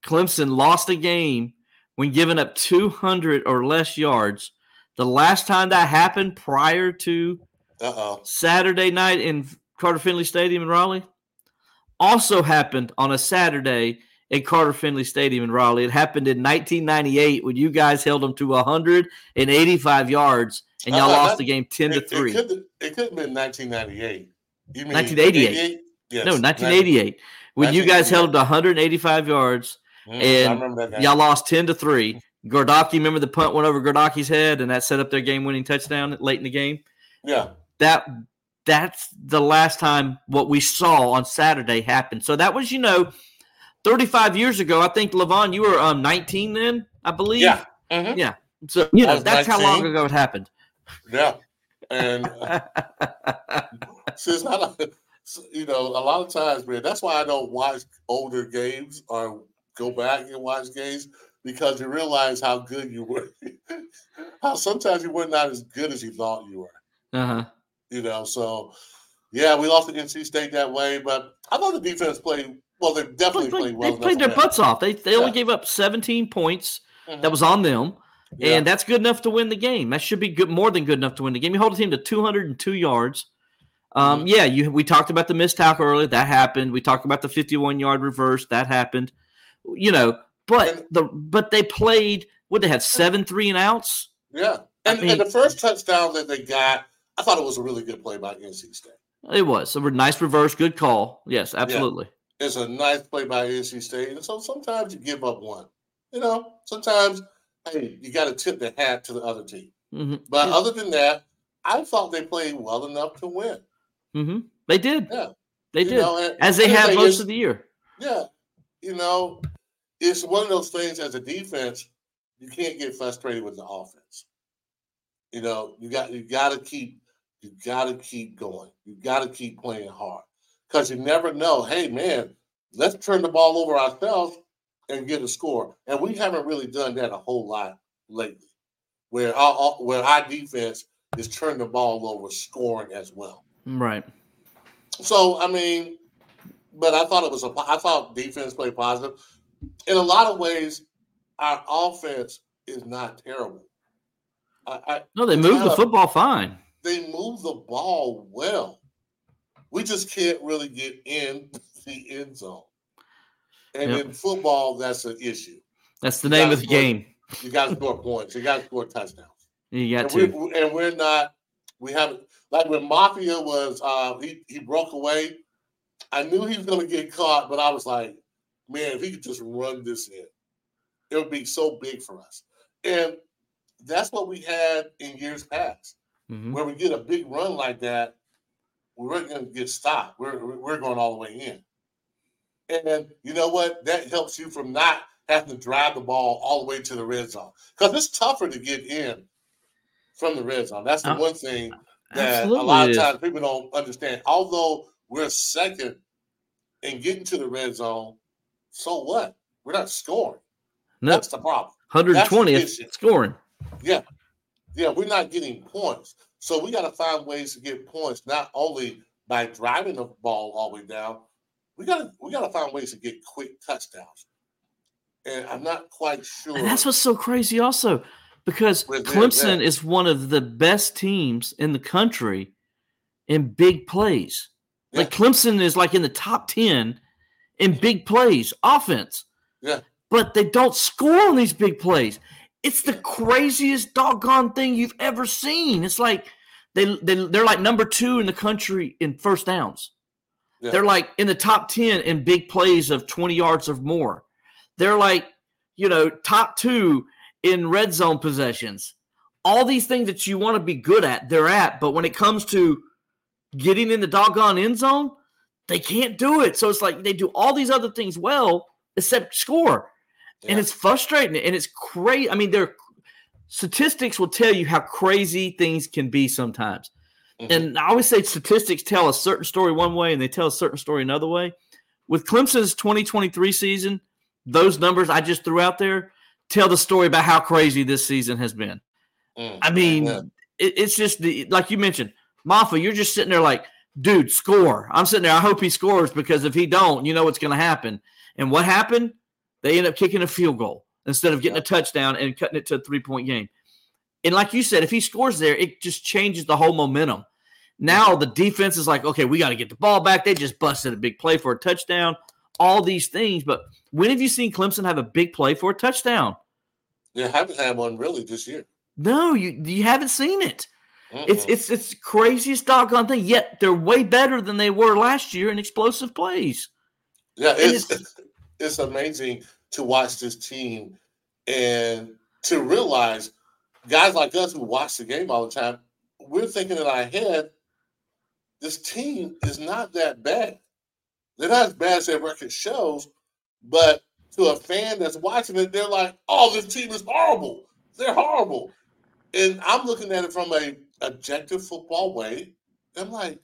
Clemson lost a game when giving up 200 or less yards. The last time that happened prior to Uh oh. Saturday night in Carter Finley Stadium in Raleigh also happened on a Saturday at Carter Finley Stadium in Raleigh. It happened in 1998 when you guys held them to 185 yards and y'all Uh, lost that- the game 10 to 3. it could it could have been 1998. You mean 1988. 88? Yes, no, 1988 when you guys held 185 yards. Mm, And I remember that game. y'all lost ten to three. Gardocki, remember the punt went over Gardocki's head, and that set up their game-winning touchdown late in the game. Yeah. That that's the last time what we saw on Saturday happened. So that was, you know, 35 years ago. I think Levon, you were um 19 then, I believe. Yeah. Mhm. Yeah. So you know was that's how long ago it happened. Yeah. And uh, so it's not a, so, you know, a lot of times, man, that's why I don't watch older games or go back and watch games because you realize how good you were. how sometimes you were not as good as you thought you were. Uh-huh. You know, so yeah, we lost to NC State that way, but I thought the defense played well. They definitely They, played well. they played their butts off. They they only Yeah. gave up 17 points. win. That was on them. Yeah. And that's good enough to win the game. That should be good, more than good enough to win the game. You hold a team to 202 yards. Um, Mhm. Yeah, you. We talked about the missed tackle earlier. That happened. We talked about the 51 yard reverse. That happened. You know, but the but they played. What they had seven three and outs. yeah, I and, mean- and the first touchdown that they got, I thought it was a really good play by NC State. It was a nice reverse. Good call. Yes, absolutely. It's a nice play by NC State. And so sometimes you give up one. You know, sometimes, hey, you got to tip the hat to the other team. Mhm. But other than that, I thought they played well enough to win. Mhm. They did. Yeah. They You did know, and- as they have most of the year. Yeah. You know, it's one of those things as a defense, you can't get frustrated with the offense. You know, you got you gotta keep you gotta keep going. You gotta keep playing hard. Because you never know, hey man, let's turn the ball over ourselves and get a score. And we haven't really done that a whole lot lately. Where our where our defense is turning the ball over, scoring as well. Right. So I mean, but I thought it was a. I thought defense played positive. In a lot of ways, our offense is not terrible. I, I, No, they move the football fine. they move the ball well. We just can't really get in the end zone. And Yep. in football, that's an issue. That's the You name of the score- game. You got to score points. You got to score touchdowns. You got and, to. we, and we're not. We haven't like when Mafah was. Uh, he he broke away. I knew he was going to get caught, but I was like, man, if he could just run this in, it would be so big for us. And that's what we had in years past, Mhm. where we get a big run like that, we we're going to get stopped. We're we're going all the way in. And you know what? That helps you from not having to drive the ball all the way to the red zone because it's tougher to get in from the red zone. That's the Uh, one thing that Absolutely. a lot of times people don't understand. Although we're second in getting to the red zone, so what? We're not scoring. No, That's the problem. 120th That's the issue. scoring. Yeah. Yeah, we're not getting points. So we got to find ways to get points, not only by driving the ball all the way down. We got to we got to find ways to get quick touchdowns. And I'm not quite sure. And that's what's so crazy, also, because With Clemson yeah. is one of the best teams in the country in big plays. Like Clemson is like in the top 10 in big plays, offense. Yeah. But they don't score on these big plays. It's the craziest doggone thing you've ever seen. It's like they, they they're like number two in the country in first downs. Yeah. They're like in the top 10 in big plays of 20 yards or more. They're like, you know, top two in red zone possessions. All these things that you want to be good at, they're at. But when it comes to getting in the doggone end zone, they can't do it. So it's like they do all these other things well, except score. And it's frustrating and it's crazy. I mean, their statistics will tell you how crazy things can be sometimes. Mhm. And I always say statistics tell a certain story one way and they tell a certain story another way. With Clemson's 2023 season, those numbers I just threw out there tell the story about how crazy this season has been. Mm, I mean, it, it's just the like you mentioned, Mafah, you're just sitting there like, dude, score. I'm sitting there. I hope he scores because if he don't, you know what's going to happen. And what happened? They end up kicking a field goal instead of getting Yeah. a touchdown and cutting it to a three point game. And like you said, if he scores there, it just changes the whole momentum. Now the defense is like, okay, we got to get the ball back. They just busted a big play for a touchdown. All these things, but when have you seen Clemson have a big play for a touchdown? They haven't had one really this year. No, you you haven't seen it. It's Mm-mm. it's it's the craziest doggone thing. Yet they're way better than they were last year in explosive plays. yeah, and it's it's amazing to watch this team and to realize guys like us who watch the game all the time, we're thinking in our head, this team is not that bad. They're not as bad as their record shows, but to a fan that's watching it, they're like, "Oh, this team is horrible. They're horrible." And I'm looking at it from a objective football way. I'm like,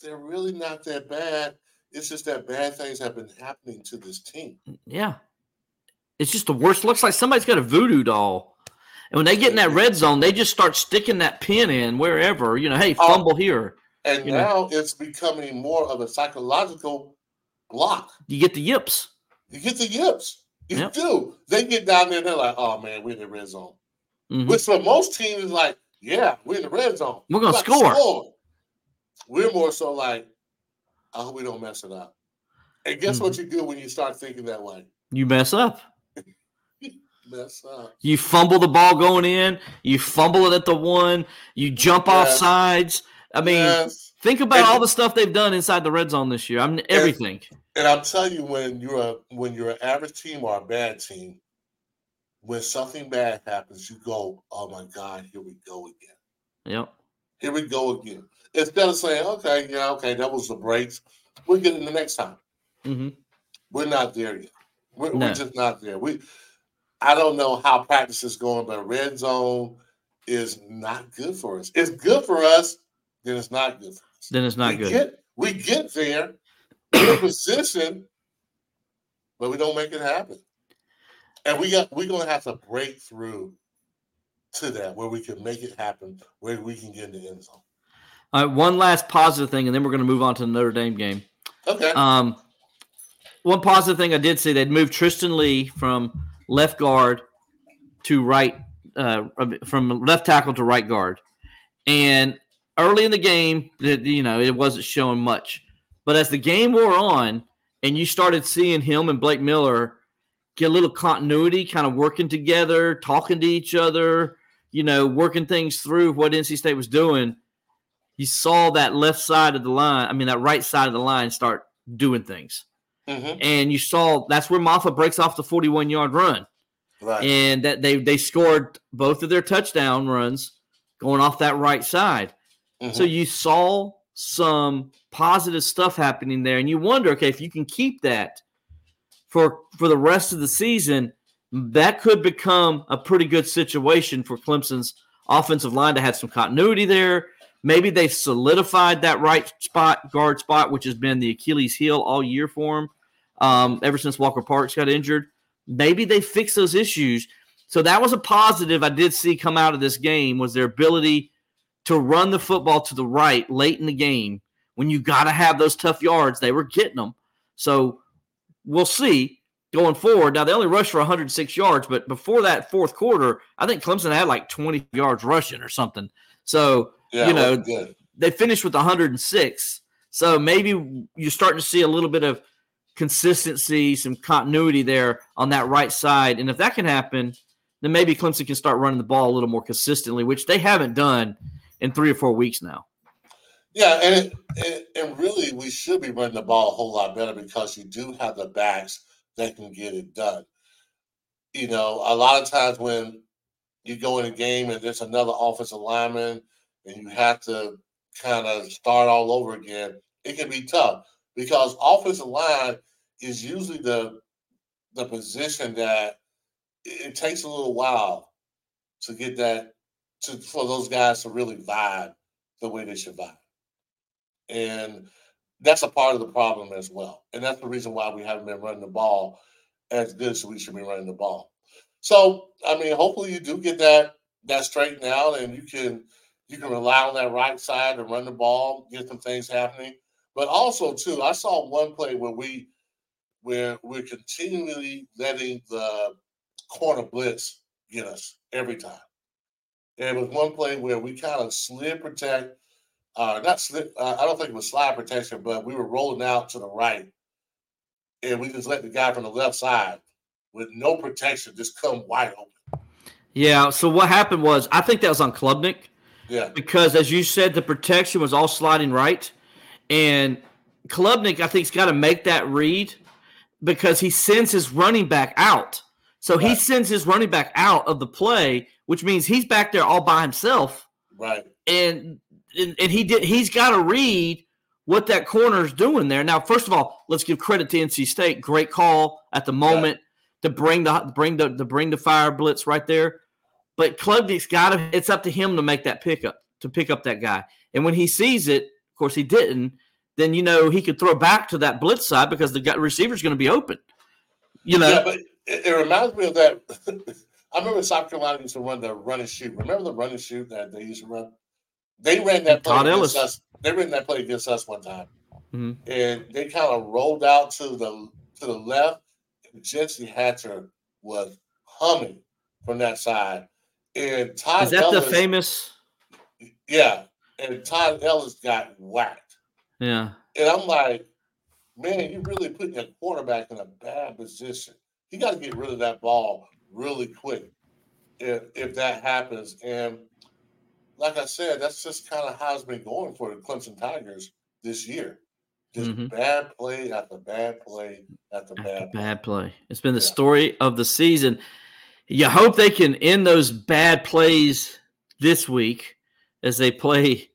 they're really not that bad. It's just that bad things have been happening to this team. Yeah. It's just the worst. Looks like somebody's got a voodoo doll. And when they get in that red zone, they just start sticking that pin in wherever, you know, hey, Oh. fumble here. And now know. it's becoming more of a psychological block. You get the yips. You get the yips. You Yep. do. They get down there and they're like, oh man, we're in the red zone. Mhm. Which for most teams is like, yeah, we're in the red zone. We're gonna We got to score. We're more so like, I hope we don't mess it up. And guess what Mm-hmm. you do when you start thinking that way? You mess up. Mess up. You fumble the ball going in. You fumble it at the one. You jump off sides. I mean, Yes. think about And- all the stuff they've done inside the red zone this year. I mean, everything. And I'm telling you, when you're a when you're an average team or a bad team, when something bad happens, you go, "Oh my God, here we go again. Yep. Here we go again." Instead of saying, "Okay, yeah, okay, that was the breaks. We'll get it the next time." Mm-hmm. We're not there yet. We're, No. we're just not there. We, I don't know how practice is going, but red zone is not good for us. It's good for us, then it's not good for us. Then it's not we good. Get, we get there, in position, but we don't make it happen. And we got we're gonna have to break through to that where we can make it happen, where we can get in the end zone. All right, one last positive thing, and then we're going to move on to the Notre Dame game. Okay. Um, one positive thing I did see they'd moved Tristan Leigh from left guard to right, uh, from left tackle to right guard, and early in the game, that you know it wasn't showing much, but as the game wore on, and you started seeing him and Blake Miller get a little continuity, kind of working together, talking to each other, you know, working things through what NC State was doing. You saw that left side of the line, I mean, that right side of the line start doing things. Mhm. And you saw that's where Mafah breaks off the 41 yard run. Right. And that they they scored both of their touchdown runs going off that right side. Mhm. So you saw some positive stuff happening there, and you wonder, okay, if you can keep that for for the rest of the season, that could become a pretty good situation for Clemson's offensive line to have some continuity there. Maybe they've solidified that right spot, guard spot, which has been the Achilles heel all year for them, um, ever since Walker Parks got injured. Maybe they fix those issues. So that was a positive I did see come out of this game was their ability to run the football to the right late in the game when you got to have those tough yards. They were getting them. So we'll see going forward. Now they only rushed for 106 yards, but before that fourth quarter, I think Clemson had like 20 yards rushing or something. So yeah, you know, good. they finished with 106. So maybe you're starting to see a little bit of consistency, some continuity there on that right side. And if that can happen, then maybe Clemson can start running the ball a little more consistently, which they haven't done in three or four weeks now. Yeah, and, it, and and really, we should be running the ball a whole lot better because you do have the backs that can get it done. You know, a lot of times when you go in a game and there's another offensive lineman and you have to kind of start all over again, it can be tough because offensive line is usually the the position that it, it takes a little while to get that to for those guys to really vibe the way they should vibe. And that's a part of the problem as well. And that's the reason why we haven't been running the ball as good as we should be running the ball. So, I mean, hopefully you do get that that straightened out and you can you can rely on that right side to run the ball, get some things happening. But also too, I saw one play where we where we're continually letting the corner blitz get us every time. It was one play where we kind of slid protect uh, not slip. Uh, I don't think it was slide protection, but we were rolling out to the right, and we just let the guy from the left side with no protection just come wide open. Yeah. So what happened was, I think that was on Klubnik Yeah, because, as you said, the protection was all sliding right, and Klubnik, I think, has got to make that read. because he sends his running back out. So right. he sends his running back out of the play, which means he's back there all by himself. Right. And and, and he did he's got to read what that corner is doing there. Now, first of all, let's give credit to NC State. Great call at the moment to bring the bring the to bring the fire blitz right there. But Klubnik's got to. It's up to him to make that pickup to pick up that guy. And when he sees it, of course he didn't. Then you know he could throw back to that blitz side because the receiver is going to be open. You know. Yeah, but it, it reminds me of that. I remember South Carolina used to run the run and shoot. Remember the run and shoot that they used to run? They ran that play Todd against Ellis. us. They ran that play against us one time, mm-hmm. and they kind of rolled out to the to the left. And Gentry Hatcher was humming from that side, and Todd Ellis. is that Ellis, the famous? Yeah, and Todd Ellis got whacked. Yeah, and I'm like, man, you really putting your quarterback in a bad position. He got to get rid of that ball really quick if if that happens. And like I said, that's just kind of how it's been going for the Clemson Tigers this year. Just mm-hmm. bad play after bad play after, after bad, bad play. It's been the yeah. story of the season. You hope they can end those bad plays this week as they play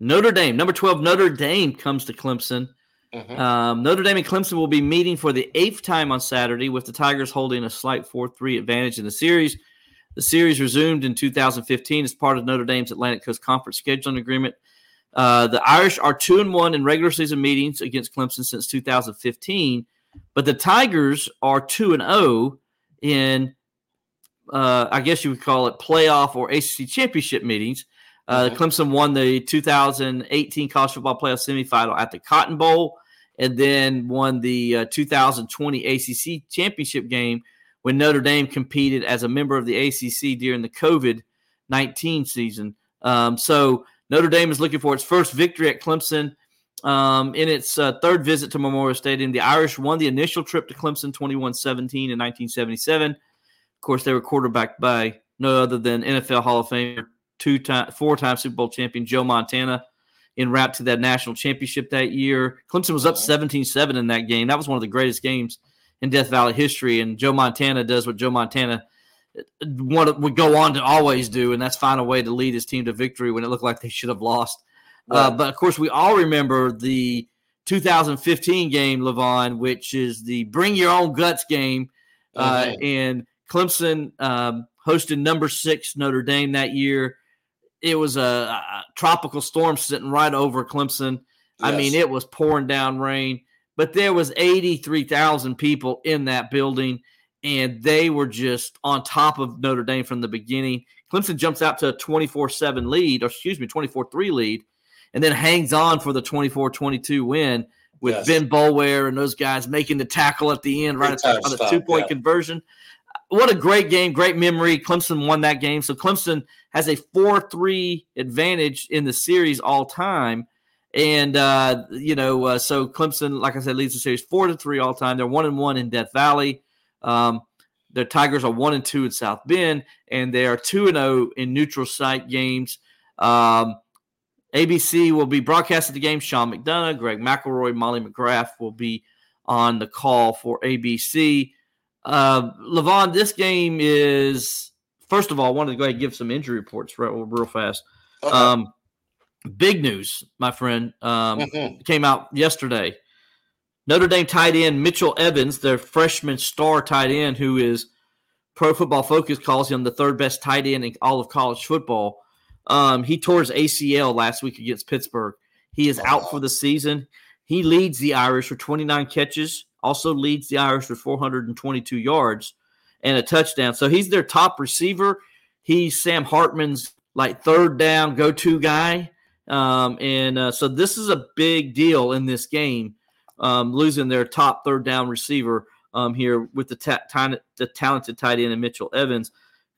Notre Dame. Number 12, Notre Dame comes to Clemson. Mm-hmm. Um, Notre Dame and Clemson will be meeting for the eighth time on Saturday, with the Tigers holding a slight 4 3 advantage in the series. The series resumed in 2015 as part of Notre Dame's Atlantic Coast Conference scheduling agreement. Uh, the Irish are two and one in regular season meetings against Clemson since 2015, but the Tigers are two and zero oh in, uh, I guess you would call it playoff or ACC championship meetings. Uh, mm-hmm. Clemson won the 2018 college football playoff semifinal at the Cotton Bowl, and then won the uh, 2020 ACC championship game when Notre Dame competed as a member of the ACC during the COVID 19 season. Um, so Notre Dame is looking for its first victory at Clemson. Um, in its uh, third visit to Memorial Stadium, the Irish won the initial trip to Clemson 21 17 in 1977. Of course, they were quarterbacked by no other than NFL Hall of Famer, two time, four time Super Bowl champion Joe Montana in route to that national championship that year. Clemson was up 17 7 in that game. That was one of the greatest games in Death Valley history. And Joe Montana does what Joe Montana would go on to always do, and that's find a way to lead his team to victory when it looked like they should have lost. Uh, right. Uh, but of course, we all remember the 2015 game, Levon, which is the bring your own guts game. Uh, mm-hmm. and Clemson um, hosted number six Notre Dame that year. It was a, a tropical storm sitting right over Clemson. Yes. I mean, it was pouring down rain but there was 83,000 people in that building and they were just on top of Notre Dame from the beginning. Clemson jumps out to a 24-7 lead, or excuse me, 24-3 lead, and then hangs on for the 24-22 win with yes. Ben Boulware and those guys making the tackle at the end, right at the, on the two-point yeah. conversion. What a great game, great memory. Clemson won that game. So Clemson has a 4-3 advantage in the series all time. And uh, you know, uh, so Clemson, like I said, leads the series four to three all time. They're one and one in Death Valley. Um, the Tigers are one and two in South Bend, and they are two and zero oh in neutral site games. Um, ABC will be broadcasting the game. Sean McDonough, Greg McElroy, Molly McGrath will be on the call for ABC. Uh, Levon, this game is first of all. I wanted to go ahead and give some injury reports real, real fast. Okay. Um, big news, my friend, um, mm-hmm. came out yesterday. Notre Dame tight end Mitchell Evans, their freshman star tight end, who is Pro Football Focus calls him the third best tight end in all of college football. Um, he tore his ACL last week against Pittsburgh. He is out for the season. He leads the Irish for 29 catches, also leads the Irish with 422 yards and a touchdown. So he's their top receiver. He's Sam Hartman's like third down go to guy. Um, and uh, so this is a big deal in this game, um, losing their top third down receiver um, here with the, ta- t- the talented tight end and Mitchell Evans.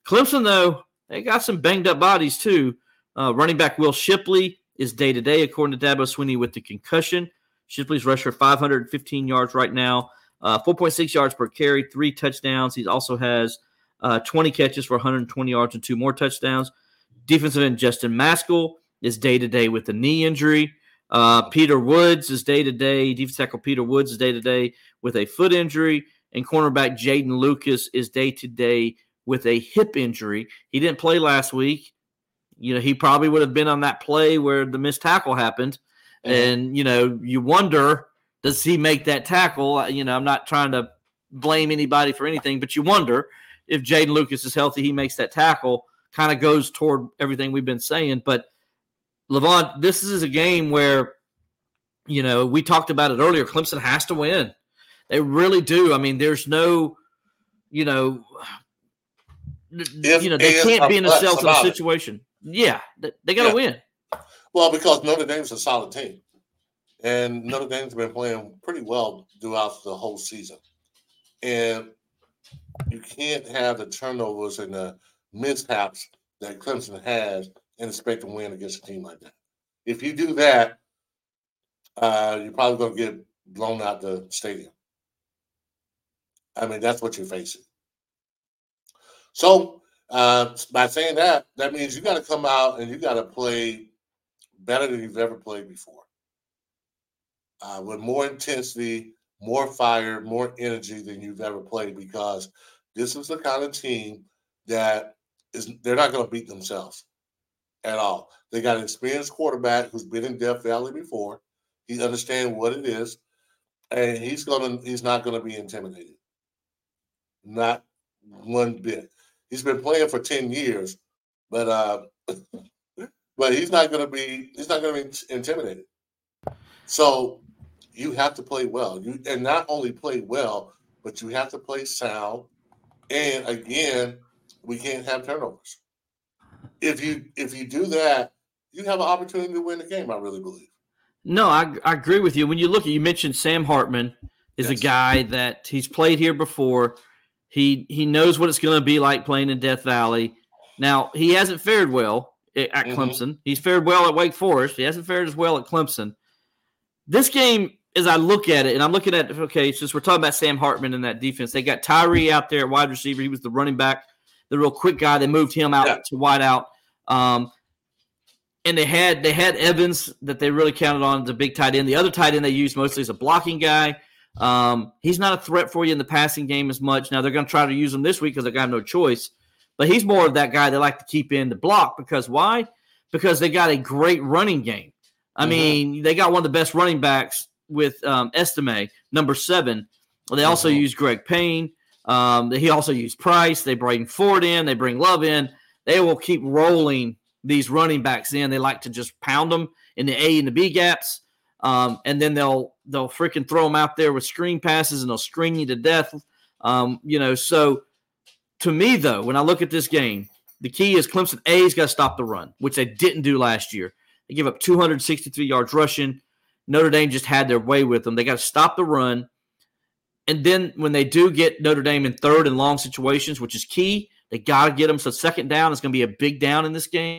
Clemson, though, they got some banged up bodies too. Uh, running back Will Shipley is day to day, according to Dabo Swinney, with the concussion. Shipley's rusher 515 yards right now, uh, 4.6 yards per carry, three touchdowns. He also has uh, 20 catches for 120 yards and two more touchdowns. Defensive end Justin Mascoll is day to day with the knee injury. Uh, Peter Woods is day to day. Defensive tackle Peter Woods is day to day with a foot injury, and cornerback Jeadyn Lukus is day to day with a hip injury. He didn't play last week. You know, he probably would have been on that play where the missed tackle happened. Mm-hmm. And, you know, you wonder, does he make that tackle? You know, I'm not trying to blame anybody for anything, but you wonder if Jeadyn Lukus is healthy, he makes that tackle. Kind of goes toward everything we've been saying. But Levon, this is a game where, you know, we talked about it earlier. Clemson has to win. They really do. I mean, there's no, you know, if, you know, they can't be in a self situation. Yeah, they, they got to yeah. win. Well, because Notre Dame's a solid team, and Notre Dame's been playing pretty well throughout the whole season, and you can't have the turnovers and the mishaps that Clemson has and expect to win against a team like that. If you do that, uh, you're probably going to get blown out the stadium. I mean, that's what you're facing. So, uh, by saying that, that means you got to come out and you got to play better than you've ever played before, uh, with more intensity, more fire, more energy than you've ever played. Because this is the kind of team that is they're not going to beat themselves at all. They got an experienced quarterback who's been in Death Valley before. He understands what it is, and he's gonna he's not to be intimidated. Not one bit. He's been playing for ten years, but uh, but he's not to be he's not to be intimidated. So you have to play well. You and not only play well, but you have to play sound. And again, we can't have turnovers. If you if you do that, you have an opportunity to win the game. I really believe. No, I, I agree with you. When you look at you mentioned Sam Hartman is yes. a guy that he's played here before. He he knows what it's going to be like playing in Death Valley. Now he hasn't fared well at mm-hmm. Clemson. He's fared well at Wake Forest. He hasn't fared as well at Clemson. This game, as I look at it, and I'm looking at okay, since we're talking about Sam Hartman in that defense, they got Tyree out there at wide receiver. He was the running back, the real quick guy. They moved him out yeah. to wide out. Um, and they had they had Evans that they really counted on the big tight end. The other tight end they used mostly as a blocking guy. Um, he's not a threat for you in the passing game as much. Now they're going to try to use him this week because they got no choice. But he's more of that guy they like to keep in the block because why? Because they got a great running game. I mm-hmm. mean, they got one of the best running backs with um, Estime, number seven. They also mm-hmm. use Greg Payne. Um, he also used Price. They bring Ford in. They bring Love in. They will keep rolling these running backs in. They like to just pound them in the A and the B gaps. Um, and then they'll they'll freaking throw them out there with screen passes and they'll string you to death. Um, you know, so to me though, when I look at this game, the key is Clemson A's got to stop the run, which they didn't do last year. They give up 263 yards rushing. Notre Dame just had their way with them. They got to stop the run. And then when they do get Notre Dame in third and long situations, which is key, they got to get them. So second down is going to be a big down in this game.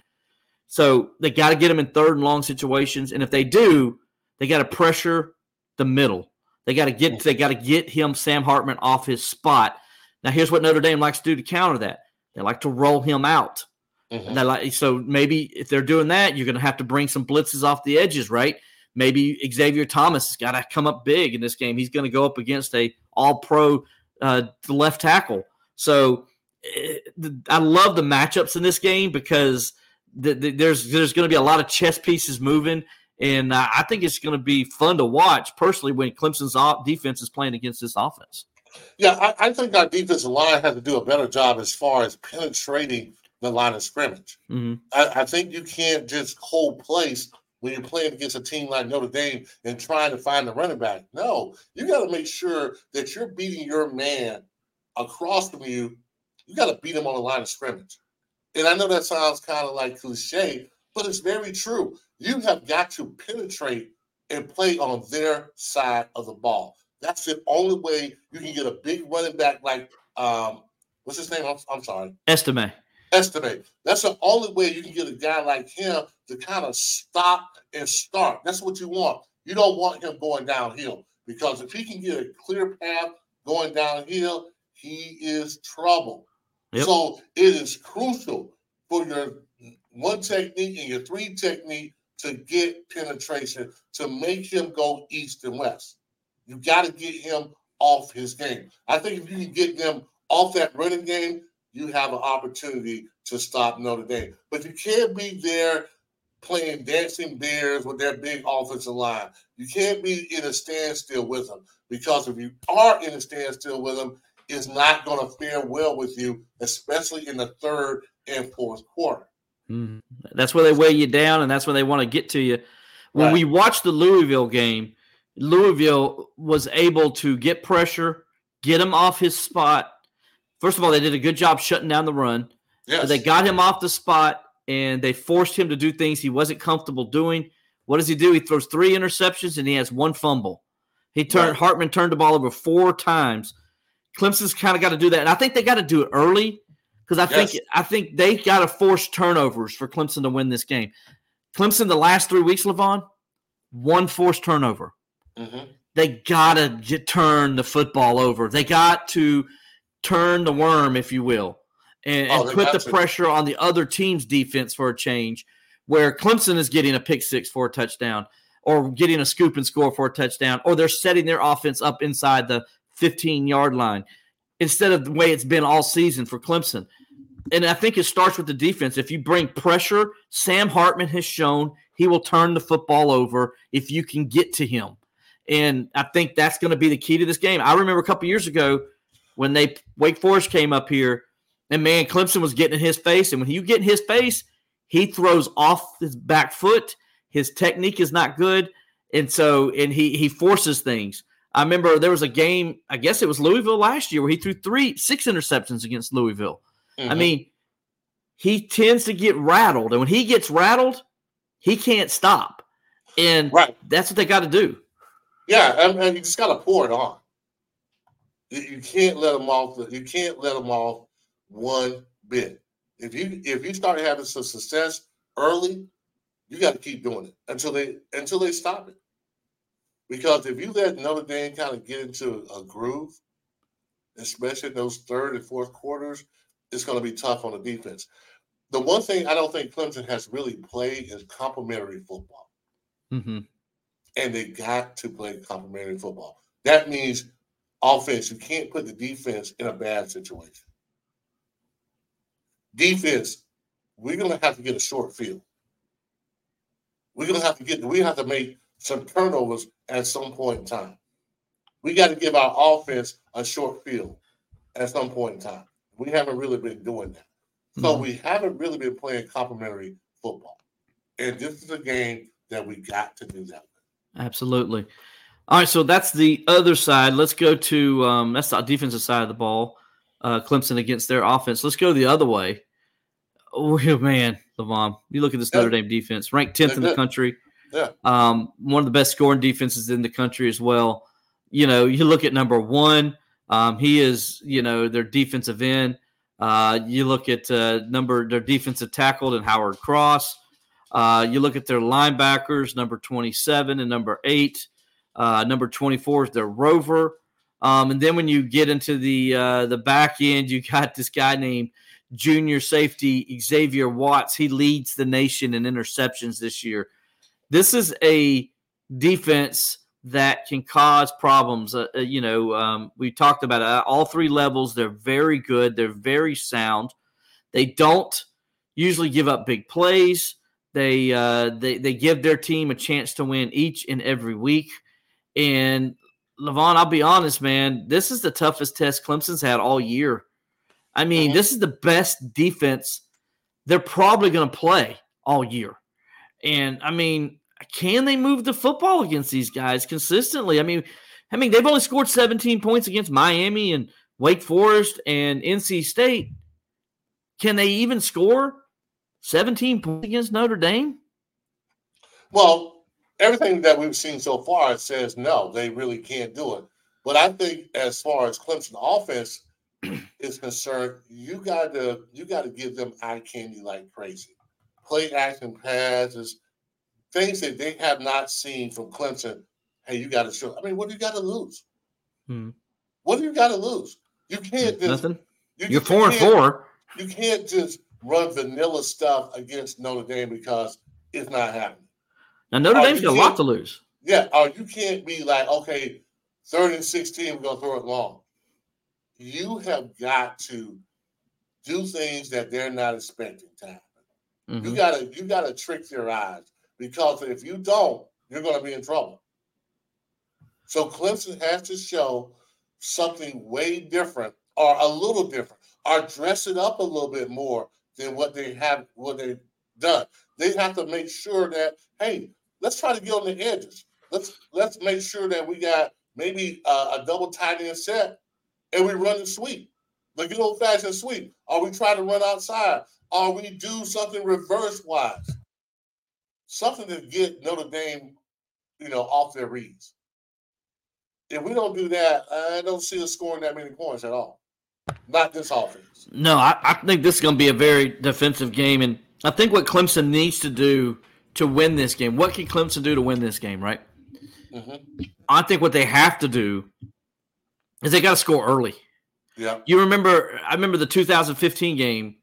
So they got to get them in third and long situations. And if they do, they got to pressure the middle. They got to get they got to get him Sam Hartman off his spot. Now here's what Notre Dame likes to do to counter that. They like to roll him out. Mm-hmm. like so maybe if they're doing that, you're going to have to bring some blitzes off the edges, right? Maybe Xavier Thomas has got to come up big in this game. He's going to go up against a All Pro uh, left tackle. So eh, I love the matchups in this game because the, the, there's there's going to be a lot of chess pieces moving, and uh, I think it's going to be fun to watch personally when Clemson's defense is playing against this offense. Yeah, I, I, think our defensive line has to do a better job as far as penetrating the line of scrimmage. Mm-hmm. I, I, think you can't just hold place when you're playing against a team like Notre Dame and trying to find the running back. No, you got to make sure that you're beating your man across from you. You got to beat him on the line of scrimmage. And I know that sounds kind of like cliche, but it's very true. You have got to penetrate and play on their side of the ball. That's the only way you can get a big running back like um, what's his name? I'm, I'm sorry, Estime. Estime. That's the only way you can get a guy like him to kind of stop and start. That's what you want. You don't want him going downhill because if he can get a clear path going downhill, he is trouble. Yep. So it is crucial for your one technique and your three technique to get penetration to make him go east and west. You got to get him off his game. I think if you can get them off that running game, you have an opportunity to stop Notre Dame. But you can't be there playing dancing bears with their big offensive line. You can't be in a standstill with them because if you are in a standstill with them, it's not going to fare well with you, especially in the third and fourth quarter. Mm-hmm. That's where they weigh you down, and that's where they want to get to you. When right. we watched the Louisville game, Louisville was able to get pressure, get him off his spot. First of all, they did a good job shutting down the run. Yes. They got him off the spot and they forced him to do things he wasn't comfortable doing. What does he do? He throws three interceptions and he has one fumble. He turned right. Hartman turned the ball over four times. Clemson's kind of got to do that, and I think they got to do it early because I yes. think I think they got to force turnovers for Clemson to win this game. Clemson the last three weeks, Levon, one forced turnover. Mm-hmm. They gotta turn the football over. They got to turn the worm, if you will, and, oh, and put the pressure on the other team's defense for a change. Where Clemson is getting a pick six for a touchdown, or getting a scoop and score for a touchdown, or they're setting their offense up inside the 15 yard line instead of the way it's been all season for Clemson. And I think it starts with the defense. If you bring pressure, Sam Hartman has shown he will turn the football over if you can get to him. And I think that's going to be the key to this game. I remember a couple years ago when they Wake Forest came up here, and man, Clemson was getting in his face. And when you get in his face, he throws off his back foot. His technique is not good. And so, and he he forces things. I remember there was a game, I guess it was Louisville last year, where he threw three, six interceptions against Louisville. Mm-hmm. I mean, he tends to get rattled. And when he gets rattled, he can't stop. And right. that's what they got to do. Yeah, and, and you just got to pour it on. You, can't let them off. You can't let them off one bit. If you if you start having some success early, you got to keep doing it until they until they stop it. Because if you let Notre Dame kind of get into a groove, especially in those third and fourth quarters, it's going to be tough on the defense. The one thing I don't think Clemson has really played is complementary football. Mm-hmm and they got to play complementary football. That means offense. You can't put the defense in a bad situation. Defense, we're gonna have to get a short field. We're gonna have to get. We have to make some turnovers at some point in time. We got to give our offense a short field at some point in time. We haven't really been doing that. So mm-hmm. we haven't really been playing complementary football. And this is a game that we got to do that. Absolutely. All right, so that's the other side. Let's go to um, that's the defensive side of the ball. Uh, Clemson against their offense. Let's go the other way. Oh man, Levon, you look at this yeah. Notre Dame defense, ranked tenth in the country. Yeah. Um, one of the best scoring defenses in the country as well. You know, you look at number one. Um, he is, you know, their defensive end. Uh, you look at uh, number their defensive tackle and Howard Cross. Uh, you look at their linebackers, number 27 and number eight. Uh, number 24 is the rover. Um, and then when you get into the uh, the back end, you got this guy named junior safety Xavier Watts. He leads the nation in interceptions this year. This is a defense that can cause problems. Uh, uh you know, um, we talked about it, all three levels. They're very good. They're very sound. They don't usually give up big plays. They uh, they they give their team a chance to win each and every week. And Levon, I'll be honest, man, this is the toughest test Clemson's had all year. I mean, mm-hmm. this is the best defense they're probably going to play all year. And I mean, can they move the football against these guys consistently? I mean, I mean, they've only scored 17 points against Miami and Wake Forest and NC State. Can they even score 17 points against Notre Dame? Well, everything that we've seen so far says no, they really can't do it. But I think as far as Clemson offense is concerned, you got to you got to give them eye candy like crazy. Play action passes, things that they have not seen from Clemson. Hey, you got to show. I mean, what do you got to lose? Hmm. What do you got to lose? You can't just nothing. You, are four and four. You can't just run vanilla stuff against Notre Dame because it's not happening. Now Notre Dame's got a lot to lose. Yeah, or you can't be like, okay, third and 16, we're gonna throw it long. You have got to do things that they're not expecting to happen. Mm-hmm. You gotta you gotta trick their eyes because if you don't, you're gonna be in trouble. So Clemson has to show something way different or a little different or dress it up a little bit more than what they have what they've done. They have to make sure that hey, let's try to get on the edges. Let's let's make sure that we got maybe uh, a double tight end set and we run the sweep, the good old fashioned sweep. Or we try to run outside, or we do something reverse wise, something to get Notre Dame, you know, off their reads. If we don't do that, I don't see us scoring that many points at all. Not this offense. No, I, I think this is going to be a very defensive game, and I think what Clemson needs to do to win this game. What can Clemson do to win this game? Right. Mm-hmm. I think what they have to do is they got to score early. Yeah. You remember? I remember the 2015 game.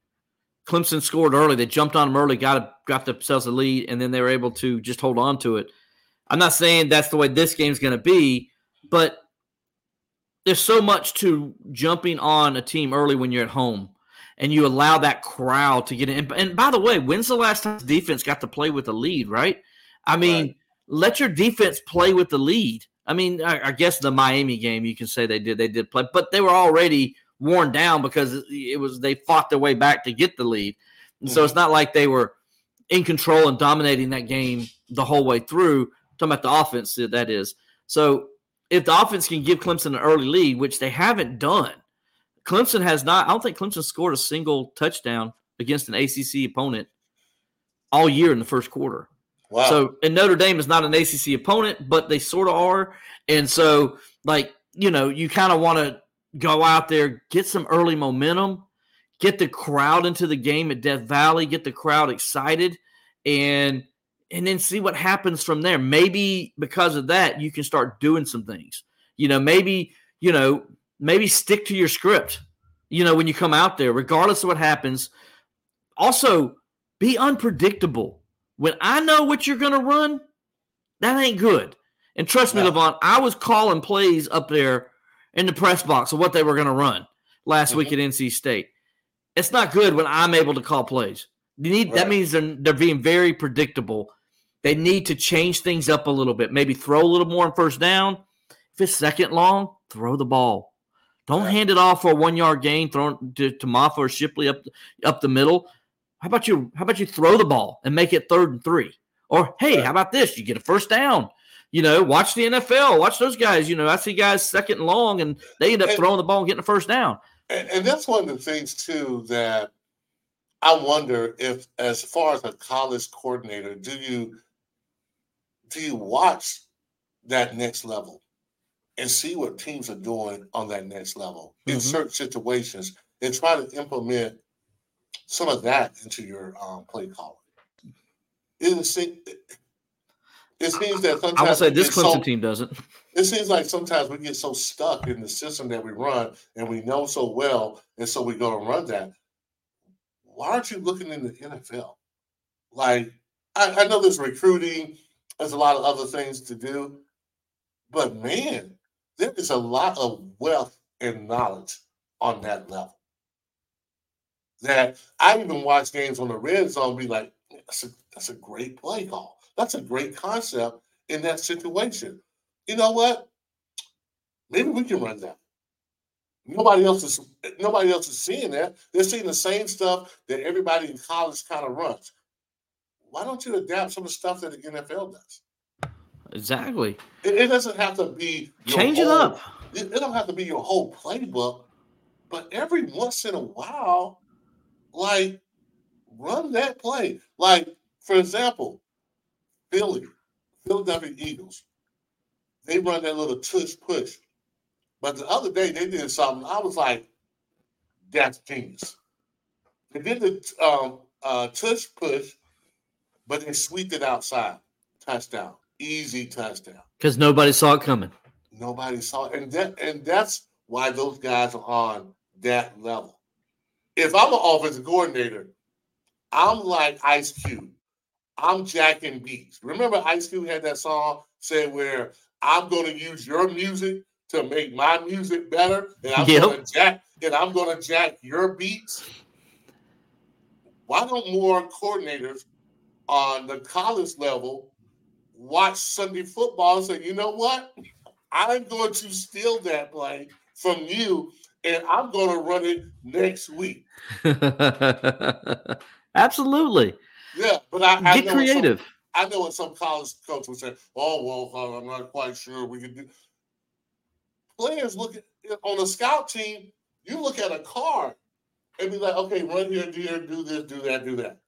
Clemson scored early. They jumped on them early, got got themselves a lead, and then they were able to just hold on to it. I'm not saying that's the way this game's going to be, but there's so much to jumping on a team early when you're at home and you allow that crowd to get in. And by the way, when's the last time defense got to play with a lead, right? I mean, right. let your defense play with the lead. I mean, I, I, guess the Miami game, you can say they did, they did play, but they were already worn down because it was they fought their way back to get the lead. And mm-hmm. so it's mm-hmm. not like they were in control and dominating that game the whole way through. talking about the offense, that is. So if the offense can give Clemson an early lead, which they haven't done, Clemson has not. I don't think Clemson scored a single touchdown against an ACC opponent all year in the first quarter. Wow. So, and Notre Dame is not an ACC opponent, but they sort of are. And so, like, you know, you kind of want to go out there, get some early momentum, get the crowd into the game at Death Valley, get the crowd excited, and and then see what happens from there. Maybe because of that, you can start doing some things. You know, maybe, you know, maybe stick to your script, you know, when you come out there, regardless of what happens. Also, be unpredictable. When I know what you're going to run, that ain't good. And trust me, Levon, I was calling plays up there in the press box of what they were going to run last mm-hmm. week at NC State. It's not good when I'm able to call plays. need, right. That means they're, they're being very predictable. They need to change things up a little bit. Maybe throw a little more on first down. If it's second long, throw the ball. Don't hand it off for a one yard gain, throw to, to Mafah or Shipley up up the middle. How about you? How about you throw the ball and make it third and three? Or hey, how about this? You get a first down. You know, watch the NFL. Watch those guys. You know, I see guys second and long, and they end up and, throwing the ball and getting a first down. And, and that's one of the things too that I wonder if, as far as a college coordinator, do you do you watch that next level? And see what teams are doing on that next level mm-hmm. in certain situations and try to implement some of that into your um, play calling. It, seems, it seems that sometimes I will say this Clemson so, team doesn't. It seems like sometimes we get so stuck in the system that we run and we know so well, and so we go and run that. Why aren't you looking in the NFL? Like, I, I know there's recruiting, there's a lot of other things to do, but man, there is a lot of wealth and knowledge on that level. That I even watch games on the red zone be like, that's a, that's a great play call. That's a great concept in that situation. You know what? Maybe we can run that. Nobody else is nobody else is seeing that. They're seeing the same stuff that everybody in college kind of runs. Why don't you adapt some of the stuff that the NFL does? Exactly. It, it doesn't have to be change whole, it up. It, it don't have to be your whole playbook, but every once in a while, like run that play. Like for example, Philly, Philadelphia Eagles, they run that little tush push. But the other day they did something. I was like, that's genius. They did the um, uh, tush push, but they sweeped it outside. Touchdown easy touchdown. Because nobody saw it coming. Nobody saw it. And that and that's why those guys are on that level. If I'm an offensive coordinator, I'm like Ice Cube. I'm jacking beats. Remember Ice Cube had that song said where I'm gonna use your music to make my music better, and I'm Yep. gonna jack and I'm gonna jack your beats. Why don't more coordinators on the college level watch Sunday football and say, you know what? I'm going to steal that play from you and I'm going to run it next week. Absolutely. Yeah, but I, I Get what some- creative. I know what some college coach would say. Oh well, I'm not quite sure we could do. Players look at on a scout team. You look at a card and be like, okay, run here, do here, do this, do that, do that.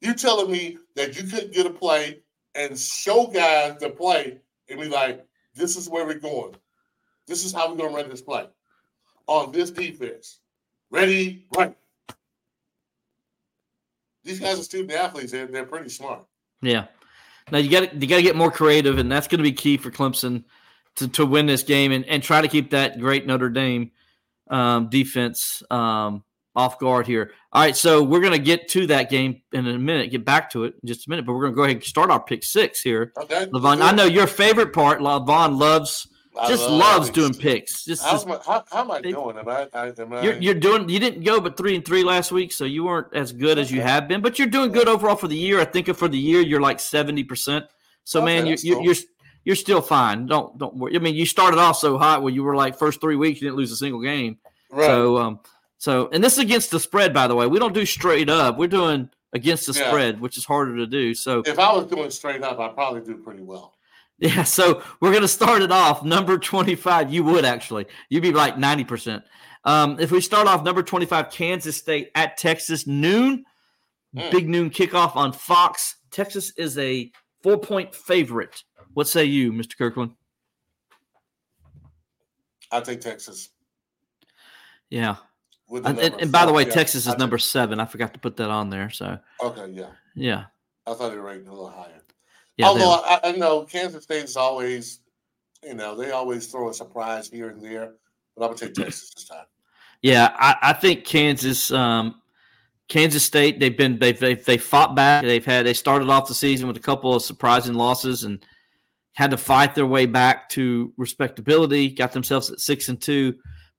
You're telling me that you couldn't get a play and show guys the play and be like, this is where we're going. This is how we're gonna run this play on this defense. Ready, right. These guys are student athletes, they're, they're pretty smart. Yeah. Now you got to you got to get more creative, and that's going to be key for Clemson to, to win this game and, and try to keep that great Notre Dame um, defense um, off guard here. All right, so we're going to get to that game in a minute, get back to it in just a minute, but we're going to go ahead and start our pick six here. Okay. Levon, I know your favorite part. Levon loves I just love loves doing picks. Just, my, how, how am I They- doing? Am I, I, am I you're, you're doing. You didn't go but three and three last week, so you weren't as good as you have been. But you're doing good overall for the year. I think for the year you're like seventy percent. So Okay, man, you're, you're you're you're still fine. Don't don't worry. I mean, you started off so hot where you were like first three weeks you didn't lose a single game. right? So um so and this is against the spread by the way. We don't do straight up. We're doing against the Yeah. spread, which is harder to do. So if I was doing straight up, I'd probably do pretty well. Yeah, so we're gonna start it off number twenty-five. You would actually, you'd be like ninety percent. Um, if we start off number twenty-five, Kansas State at Texas noon, Mm. big noon kickoff on Fox. Texas is a four-point favorite. What say you, Mr. Kirkland? I think Texas. Yeah, and, and- and by the way, yeah, Texas is number seven. I forgot to put that on there. So Okay, yeah. yeah, I thought they ranked a little higher. yeah. Although I, I know Kansas State is always, you know, they always throw a surprise here and there. But I'm gonna take Texas this time. Yeah, I, I think Kansas, um, Kansas State. They've been they've, they've they fought back. They've had they started off the season with a couple of surprising losses and had to fight their way back to respectability. Got themselves at six and two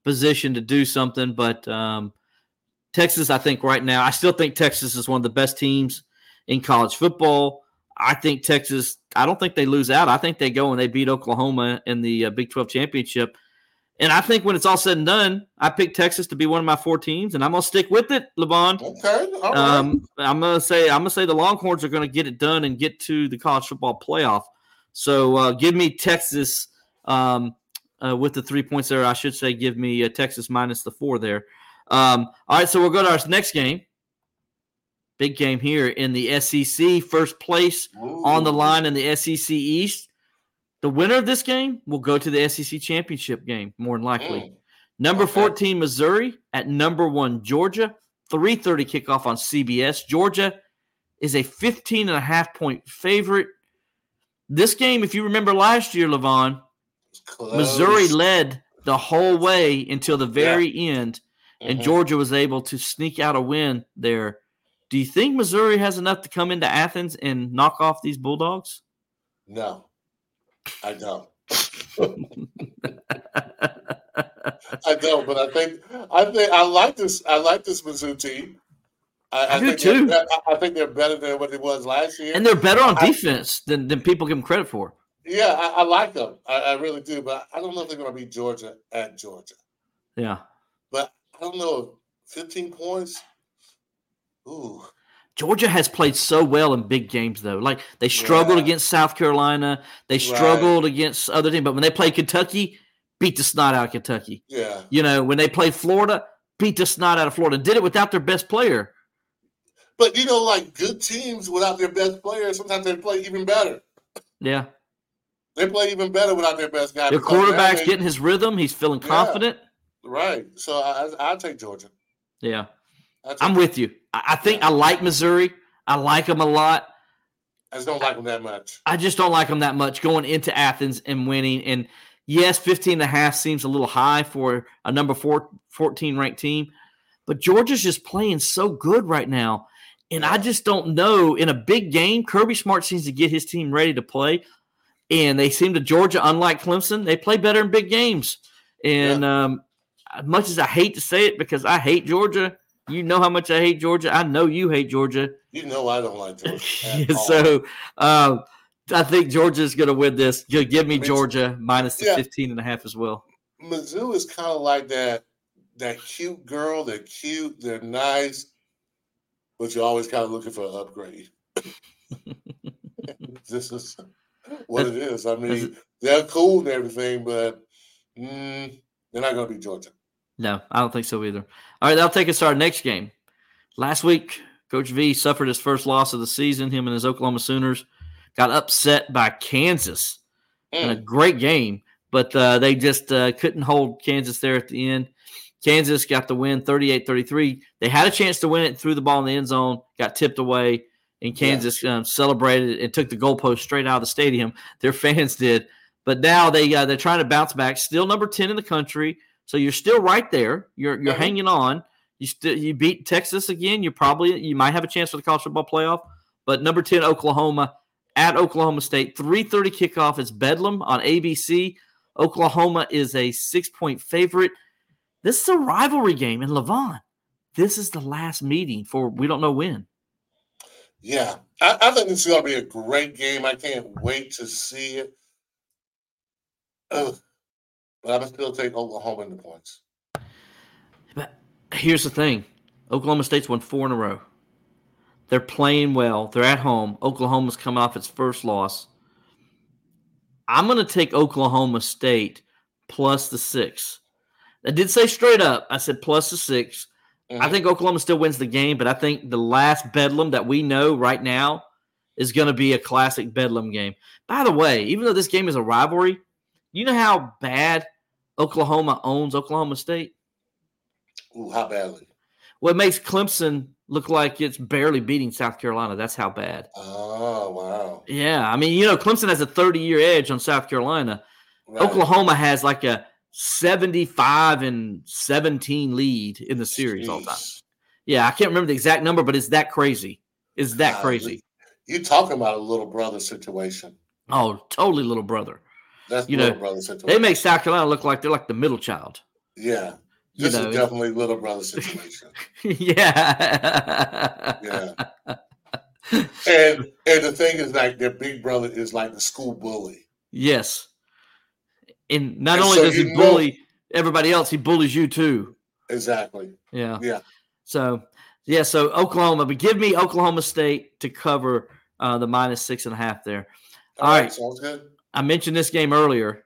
position to do something. But um, Texas, I think right now, I still think Texas is one of the best teams in college football. I think Texas. I don't think they lose out. I think they go and they beat Oklahoma in the uh, Big Twelve championship. And I think when it's all said and done, I picked Texas to be one of my four teams, and I'm gonna stick with it, Levon. Okay, all right. Um, I'm gonna say I'm gonna say the Longhorns are gonna get it done and get to the college football playoff. So uh, give me Texas um, uh, with the three points there. I should say give me uh, Texas minus the four there. Um, all right, so we'll go to our next game. Big game here in the SEC. First place on the line in the SEC East. The winner of this game will go to the SEC championship game, more than likely. Mm. Number Okay. 14, Missouri at number one, Georgia. 3.30 kickoff on CBS. Georgia is a 15 and a half point favorite. This game, if you remember last year, Levon, Close. Missouri led the whole way until the very end, and Mhm. Georgia was able to sneak out a win there. Do you think Missouri has enough to come into Athens and knock off these Bulldogs? No, I don't. I don't, but I think I think I like this. I like this Mizzou team. I, I do think they're too. I- I think they're better than what it was last year. And they're better on I- defense than, than people give them credit for. Yeah, I, I like them. I, I really do, but I don't know if they're going to be Georgia at Georgia. Yeah. But I don't know. Fifteen points. Ooh, Georgia has played so well in big games, though. Like they struggled Yeah. against South Carolina, they Right. struggled against other teams, but when they played Kentucky, beat the snot out of Kentucky. yeah. You know, when they played Florida, beat the snot out of Florida. Did it without their best player. But you know, like good teams without their best players, sometimes they play even better. Yeah, They play even better without their best guy. their quarterback's getting his rhythm. He's feeling Yeah. confident. right. So I, I, take Georgia. Yeah, take I'm with you. I, I think I like Missouri. I like them a lot. I just don't like them that much. I just don't like them that much going into Athens and winning. And yes, 15 and a half seems a little high for a number four, 14 ranked team, but Georgia's just playing so good right now. And I just don't know in a big game, Kirby Smart seems to get his team ready to play. And they seem to Georgia, unlike Clemson, they play better in big games. And yeah. um, much as I hate to say it because I hate Georgia, you know how much I hate Georgia. I know you hate Georgia. You know I don't like Georgia. so um, I think Georgia is going to win this. Give me Georgia minus the yeah. 15 and a half as well. Mizzou is kind of like that that cute girl. They're cute. They're nice, but you're always kind of looking for an upgrade. this is what it is. I mean, they're cool and everything, but mm, they're not going to be Georgia. No, I don't think so either. All right, that'll take us to our next game. Last week, Coach V suffered his first loss of the season. Him and his Oklahoma Sooners got upset by Kansas mm. in a great game, but uh, they just uh, couldn't hold Kansas there at the end. Kansas got the win 38 33. They had a chance to win it, threw the ball in the end zone, got tipped away, and Kansas yeah. um, celebrated and took the goalpost straight out of the stadium. Their fans did. But now they uh, they're trying to bounce back. Still number 10 in the country. So you're still right there. You're you're mm-hmm. hanging on. You still you beat Texas again. You probably you might have a chance for the college football playoff. But number 10 Oklahoma at Oklahoma State, 3:30 kickoff is Bedlam on ABC. Oklahoma is a 6-point favorite. This is a rivalry game in Levon. This is the last meeting for we don't know when. Yeah, I, I think this is going to be a great game. I can't wait to see it. Ugh. But I'm still take Oklahoma in the points. But here's the thing Oklahoma State's won four in a row. They're playing well. They're at home. Oklahoma's coming off its first loss. I'm going to take Oklahoma State plus the six. I did say straight up, I said plus the 6 mm-hmm. I think Oklahoma still wins the game, but I think the last Bedlam that we know right now is going to be a classic Bedlam game. By the way, even though this game is a rivalry, you know how bad Oklahoma owns Oklahoma State? Ooh, how badly? Well, it makes Clemson look like it's barely beating South Carolina. That's how bad. Oh, wow. Yeah. I mean, you know, Clemson has a 30 year edge on South Carolina. Right. Oklahoma has like a 75 and 17 lead in the series Jeez. all time. Yeah, I can't remember the exact number, but it's that crazy. It's that crazy. You're talking about a little brother situation. Oh, totally little brother. That's you know, brother situation. They make South Carolina look like they're like the middle child. Yeah. This you know, is definitely little brother situation. yeah. yeah. And and the thing is like their big brother is like the school bully. Yes. And not and only so does he bully know, everybody else, he bullies you too. Exactly. Yeah. Yeah. So yeah, so Oklahoma, but give me Oklahoma State to cover uh, the minus six and a half there. All, All right, right. Sounds good. I mentioned this game earlier.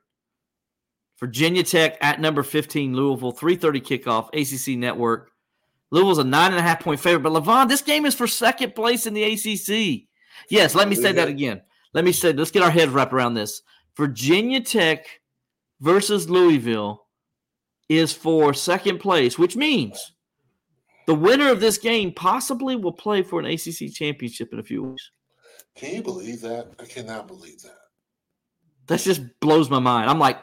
Virginia Tech at number 15, Louisville, 3:30 kickoff, ACC Network. Louisville's a nine and a half point favorite, but Levon, this game is for second place in the ACC. Yes, let me say that again. Let me say, let's get our heads wrapped around this. Virginia Tech versus Louisville is for second place, which means the winner of this game possibly will play for an ACC championship in a few weeks. Can you believe that? I cannot believe that. That just blows my mind. I'm like,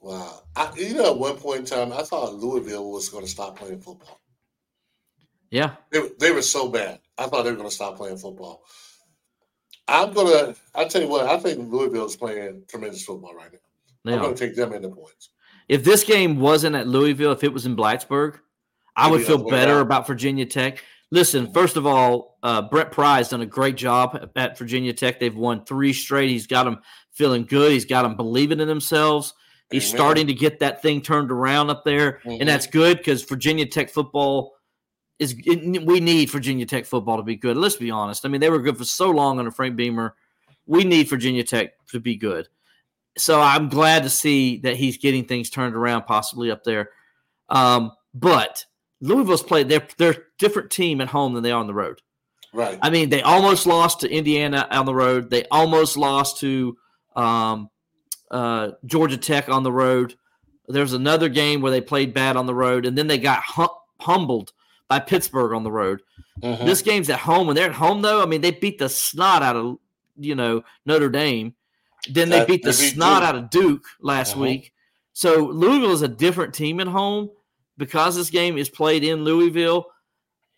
wow. I, you know, at one point in time, I thought Louisville was going to stop playing football. Yeah, they, they were so bad. I thought they were going to stop playing football. I'm gonna. I tell you what. I think Louisville is playing tremendous football right now. They I'm to take them in the points. If this game wasn't at Louisville, if it was in Blacksburg, I would feel better about Virginia Tech. Listen, first of all, uh, Brent Pry's done a great job at Virginia Tech. They've won three straight. He's got them feeling good. He's got them believing in themselves. He's Amen. starting to get that thing turned around up there, mm-hmm. and that's good because Virginia Tech football is. It, we need Virginia Tech football to be good. Let's be honest. I mean, they were good for so long under Frank Beamer. We need Virginia Tech to be good. So I'm glad to see that he's getting things turned around, possibly up there. Um, but Louisville's played they're they're different team at home than they are on the road. Right. I mean, they almost lost to Indiana on the road. They almost lost to um, uh, Georgia Tech on the road. There's another game where they played bad on the road, and then they got hum- humbled by Pittsburgh on the road. Mm-hmm. This game's at home. When they're at home, though, I mean, they beat the snot out of you know Notre Dame. Then they beat the they beat snot Duke. out of Duke last uh-huh. week. So Louisville is a different team at home because this game is played in Louisville,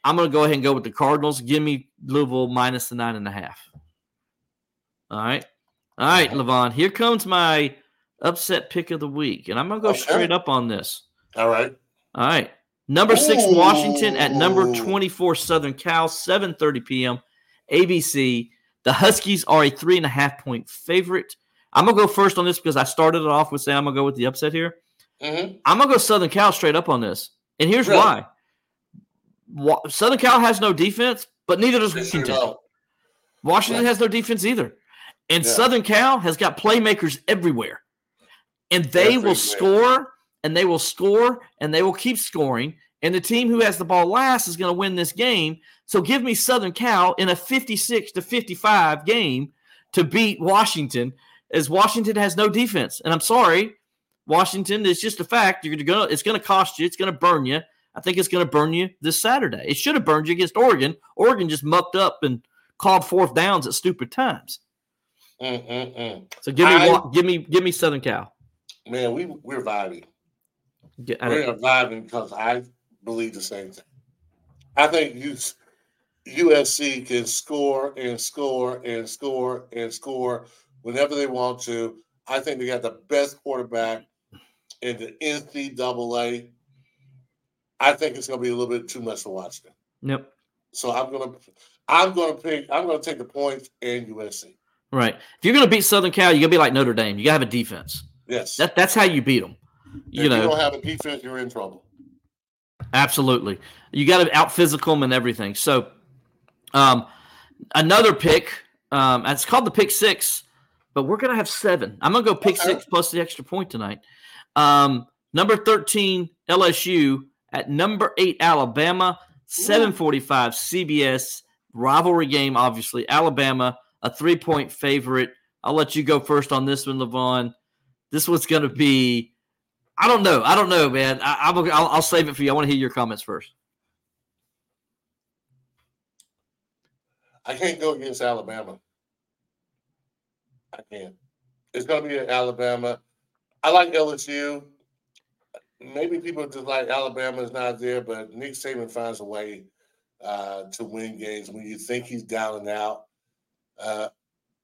I'm going to go ahead and go with the Cardinals. Give me Louisville minus the nine and a half. All right. All right, Levon. Here comes my upset pick of the week, and I'm gonna go Okay. straight up on this. All right. All right. Number six, Washington at number 24, Southern Cal, 7:30 p.m. ABC. The Huskies are a three and a half point favorite. I'm gonna go first on this because I started it off with saying I'm gonna go with the upset here. Mm-hmm. I'm gonna go Southern Cal straight up on this, and here's Really? why. Southern Cal has no defense, but neither does Washington. Washington Right. has no defense either. And Yeah. Southern Cal has got playmakers everywhere. And they will score and they will score and they will keep scoring. And the team who has the ball last is going to win this game. So give me Southern Cal in a 56 to 55 game to beat Washington, as Washington has no defense. And I'm sorry, Washington, it's just a fact. You're gonna it's gonna cost you, it's gonna burn you. I think it's gonna burn you this Saturday. It should have burned you against Oregon. Oregon just mucked up and called fourth downs at stupid times. Mm-mm-mm. So give me I- give me give me Southern Cal. Man, we we're vibing. Get- I- We're vibing because I believe the same thing. I think you, USC can score and score and score and score whenever they want to. I think they got the best quarterback in the NCAA. I think it's going to be a little bit too much to watch them. Yep. So I'm going to, I'm going to pick, I'm going to take the points and USC. Right. If you're gonna beat Southern Cal, you gotta be like Notre Dame. You gotta have a defense. Yes. That that's how you beat them. If You know. you don't have a defense, you're in trouble. Absolutely. You got to out physical them and everything. So, um, another pick. Um, it's called the pick six, but we're gonna have seven. I'm gonna go pick Okay. six plus the extra point tonight. Um, number thirteen LSU at number eight Alabama. Seven forty-five CBS rivalry game. Obviously, Alabama a three-point favorite. I'll let you go first on this one, Levon. This was gonna be. I don't know. I don't know, man. I, I'm, I'll, I'll save it for you. I want to hear your comments first. I can't go against Alabama. I can't. It's going to be at Alabama. I like LSU. Maybe people just like Alabama is not there, but Nick Saban finds a way uh, to win games when you think he's down and out. Uh,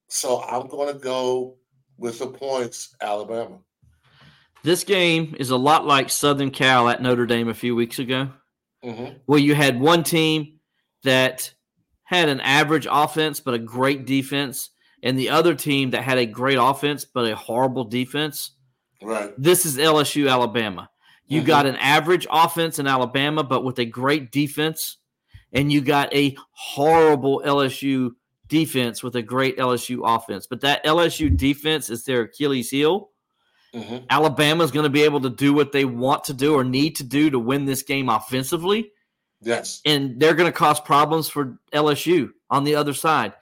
so I'm going to go with the points, Alabama. This game is a lot like Southern Cal at Notre Dame a few weeks ago, hmm where you had one team that had an average offense but a great defense, and the other team that had a great offense but a horrible defense. Right. This is LSU Alabama. You Mhm. got an average offense in Alabama, but with a great defense, and you got a horrible LSU defense with a great LSU offense. But that LSU defense is their Achilles heel. Hmm Alabama's going to be able to do what they want to do or need to do to win this game offensively, Yes. and they're going to cause problems for LSU on the other side.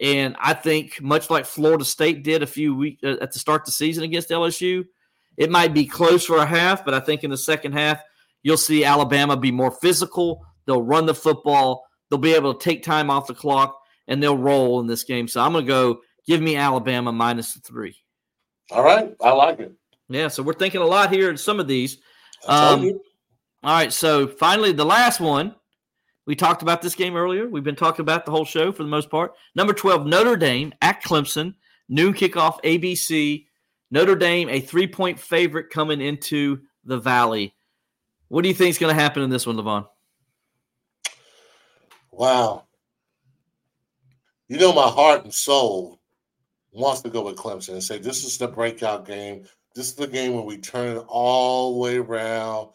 And I think, much like Florida State did a few weeks uh, at the start of the season against LSU, it might be close for a half, but I think in the second half, you'll see Alabama be more physical. They'll run the football. They'll be able to take time off the clock, and they'll roll in this game. So I'm going to go give me Alabama minus the three. All right. I like it. Yeah, so we're thinking a lot here in some of these. Um. All right, so finally, the last one. We talked about this game earlier. We've been talking about the whole show for the most part. Number 12, Notre Dame at Clemson. Noon kickoff, ABC. Notre Dame, a three point favorite coming into the Valley. What do you think is going to happen in this one, Levon? Wow. You know, my heart and soul wants to go with Clemson and say this is the breakout game. This is the game where we turn it all the way around.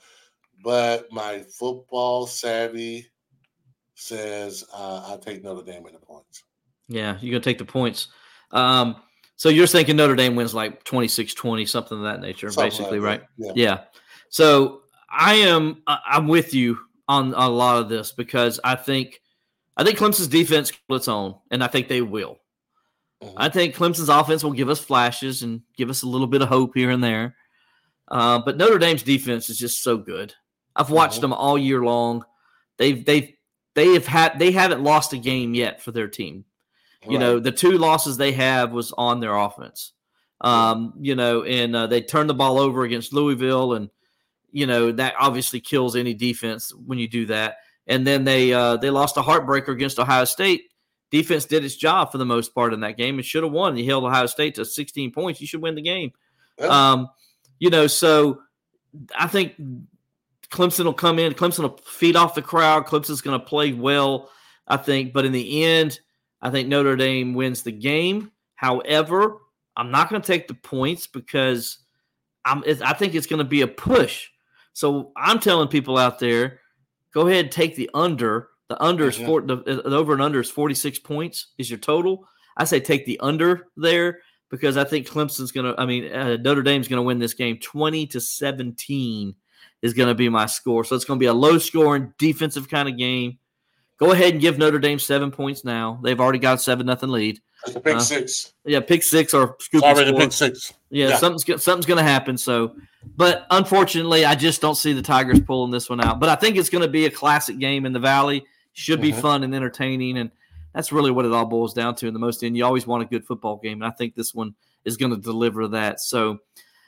But my football savvy says uh, I'll take Notre Dame in the points. Yeah, you're going to take the points. Um, so you're thinking Notre Dame wins like 26 20, something of that nature, Something basically, like right? Yeah. Yeah. So I am I- I'm with you on, a lot of this because I think I think Clemson's defense hold its own, and I think they will. I think Clemson's offense will give us flashes and give us a little bit of hope here and there. Uh, but Notre Dame's defense is just so good. I've watched Mhm. them all year long. They've they've they have had they haven't lost a game yet for their team. You know, the two losses they have was on their offense. Um, you know, and uh, they turned the ball over against Louisville, and you know that obviously kills any defense when you do that. And then they uh, they lost a heartbreaker against Ohio State defense did its job for the most part in that game and should have won. You held Ohio State to 16 points. You should win the game. Um, you know, so I think Clemson will come in. Clemson will feed off the crowd. Clemson's going to play well, I think. But in the end, I think Notre Dame wins the game. However, I'm not going to take the points because I'm. I think it's going to be a push. So I'm telling people out there, go ahead and take the under. The under is four, the, the over and under is 46 points is your total. I say take the under there because I think Clemson's going to, I mean, uh, Notre Dame's going to win this game 20 to 17 is going to be my score. So it's going to be a low scoring defensive kind of game. Go ahead and give Notre Dame seven points now. They've already got seven nothing lead. pick uh, six. Yeah, pick six or scoop. Already pick six. Yeah, yeah, something's something's going to happen. So, but unfortunately, I just don't see the Tigers pulling this one out. But I think it's going to be a classic game in the Valley. Should be mm-hmm. fun and entertaining, and that's really what it all boils down to in the most end. You always want a good football game, and I think this one is going to deliver that. So,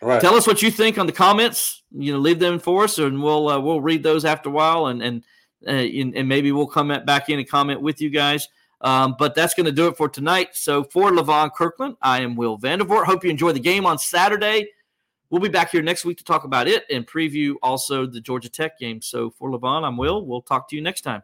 right. tell us what you think on the comments. You know, leave them for us, and we'll uh, we'll read those after a while, and and uh, and, and, maybe we'll come back in and comment with you guys. Um, but that's going to do it for tonight. So for Levon Kirkland, I am Will Vandervort. Hope you enjoy the game on Saturday. We'll be back here next week to talk about it and preview also the Georgia Tech game. So for Levon, I'm Will. We'll talk to you next time.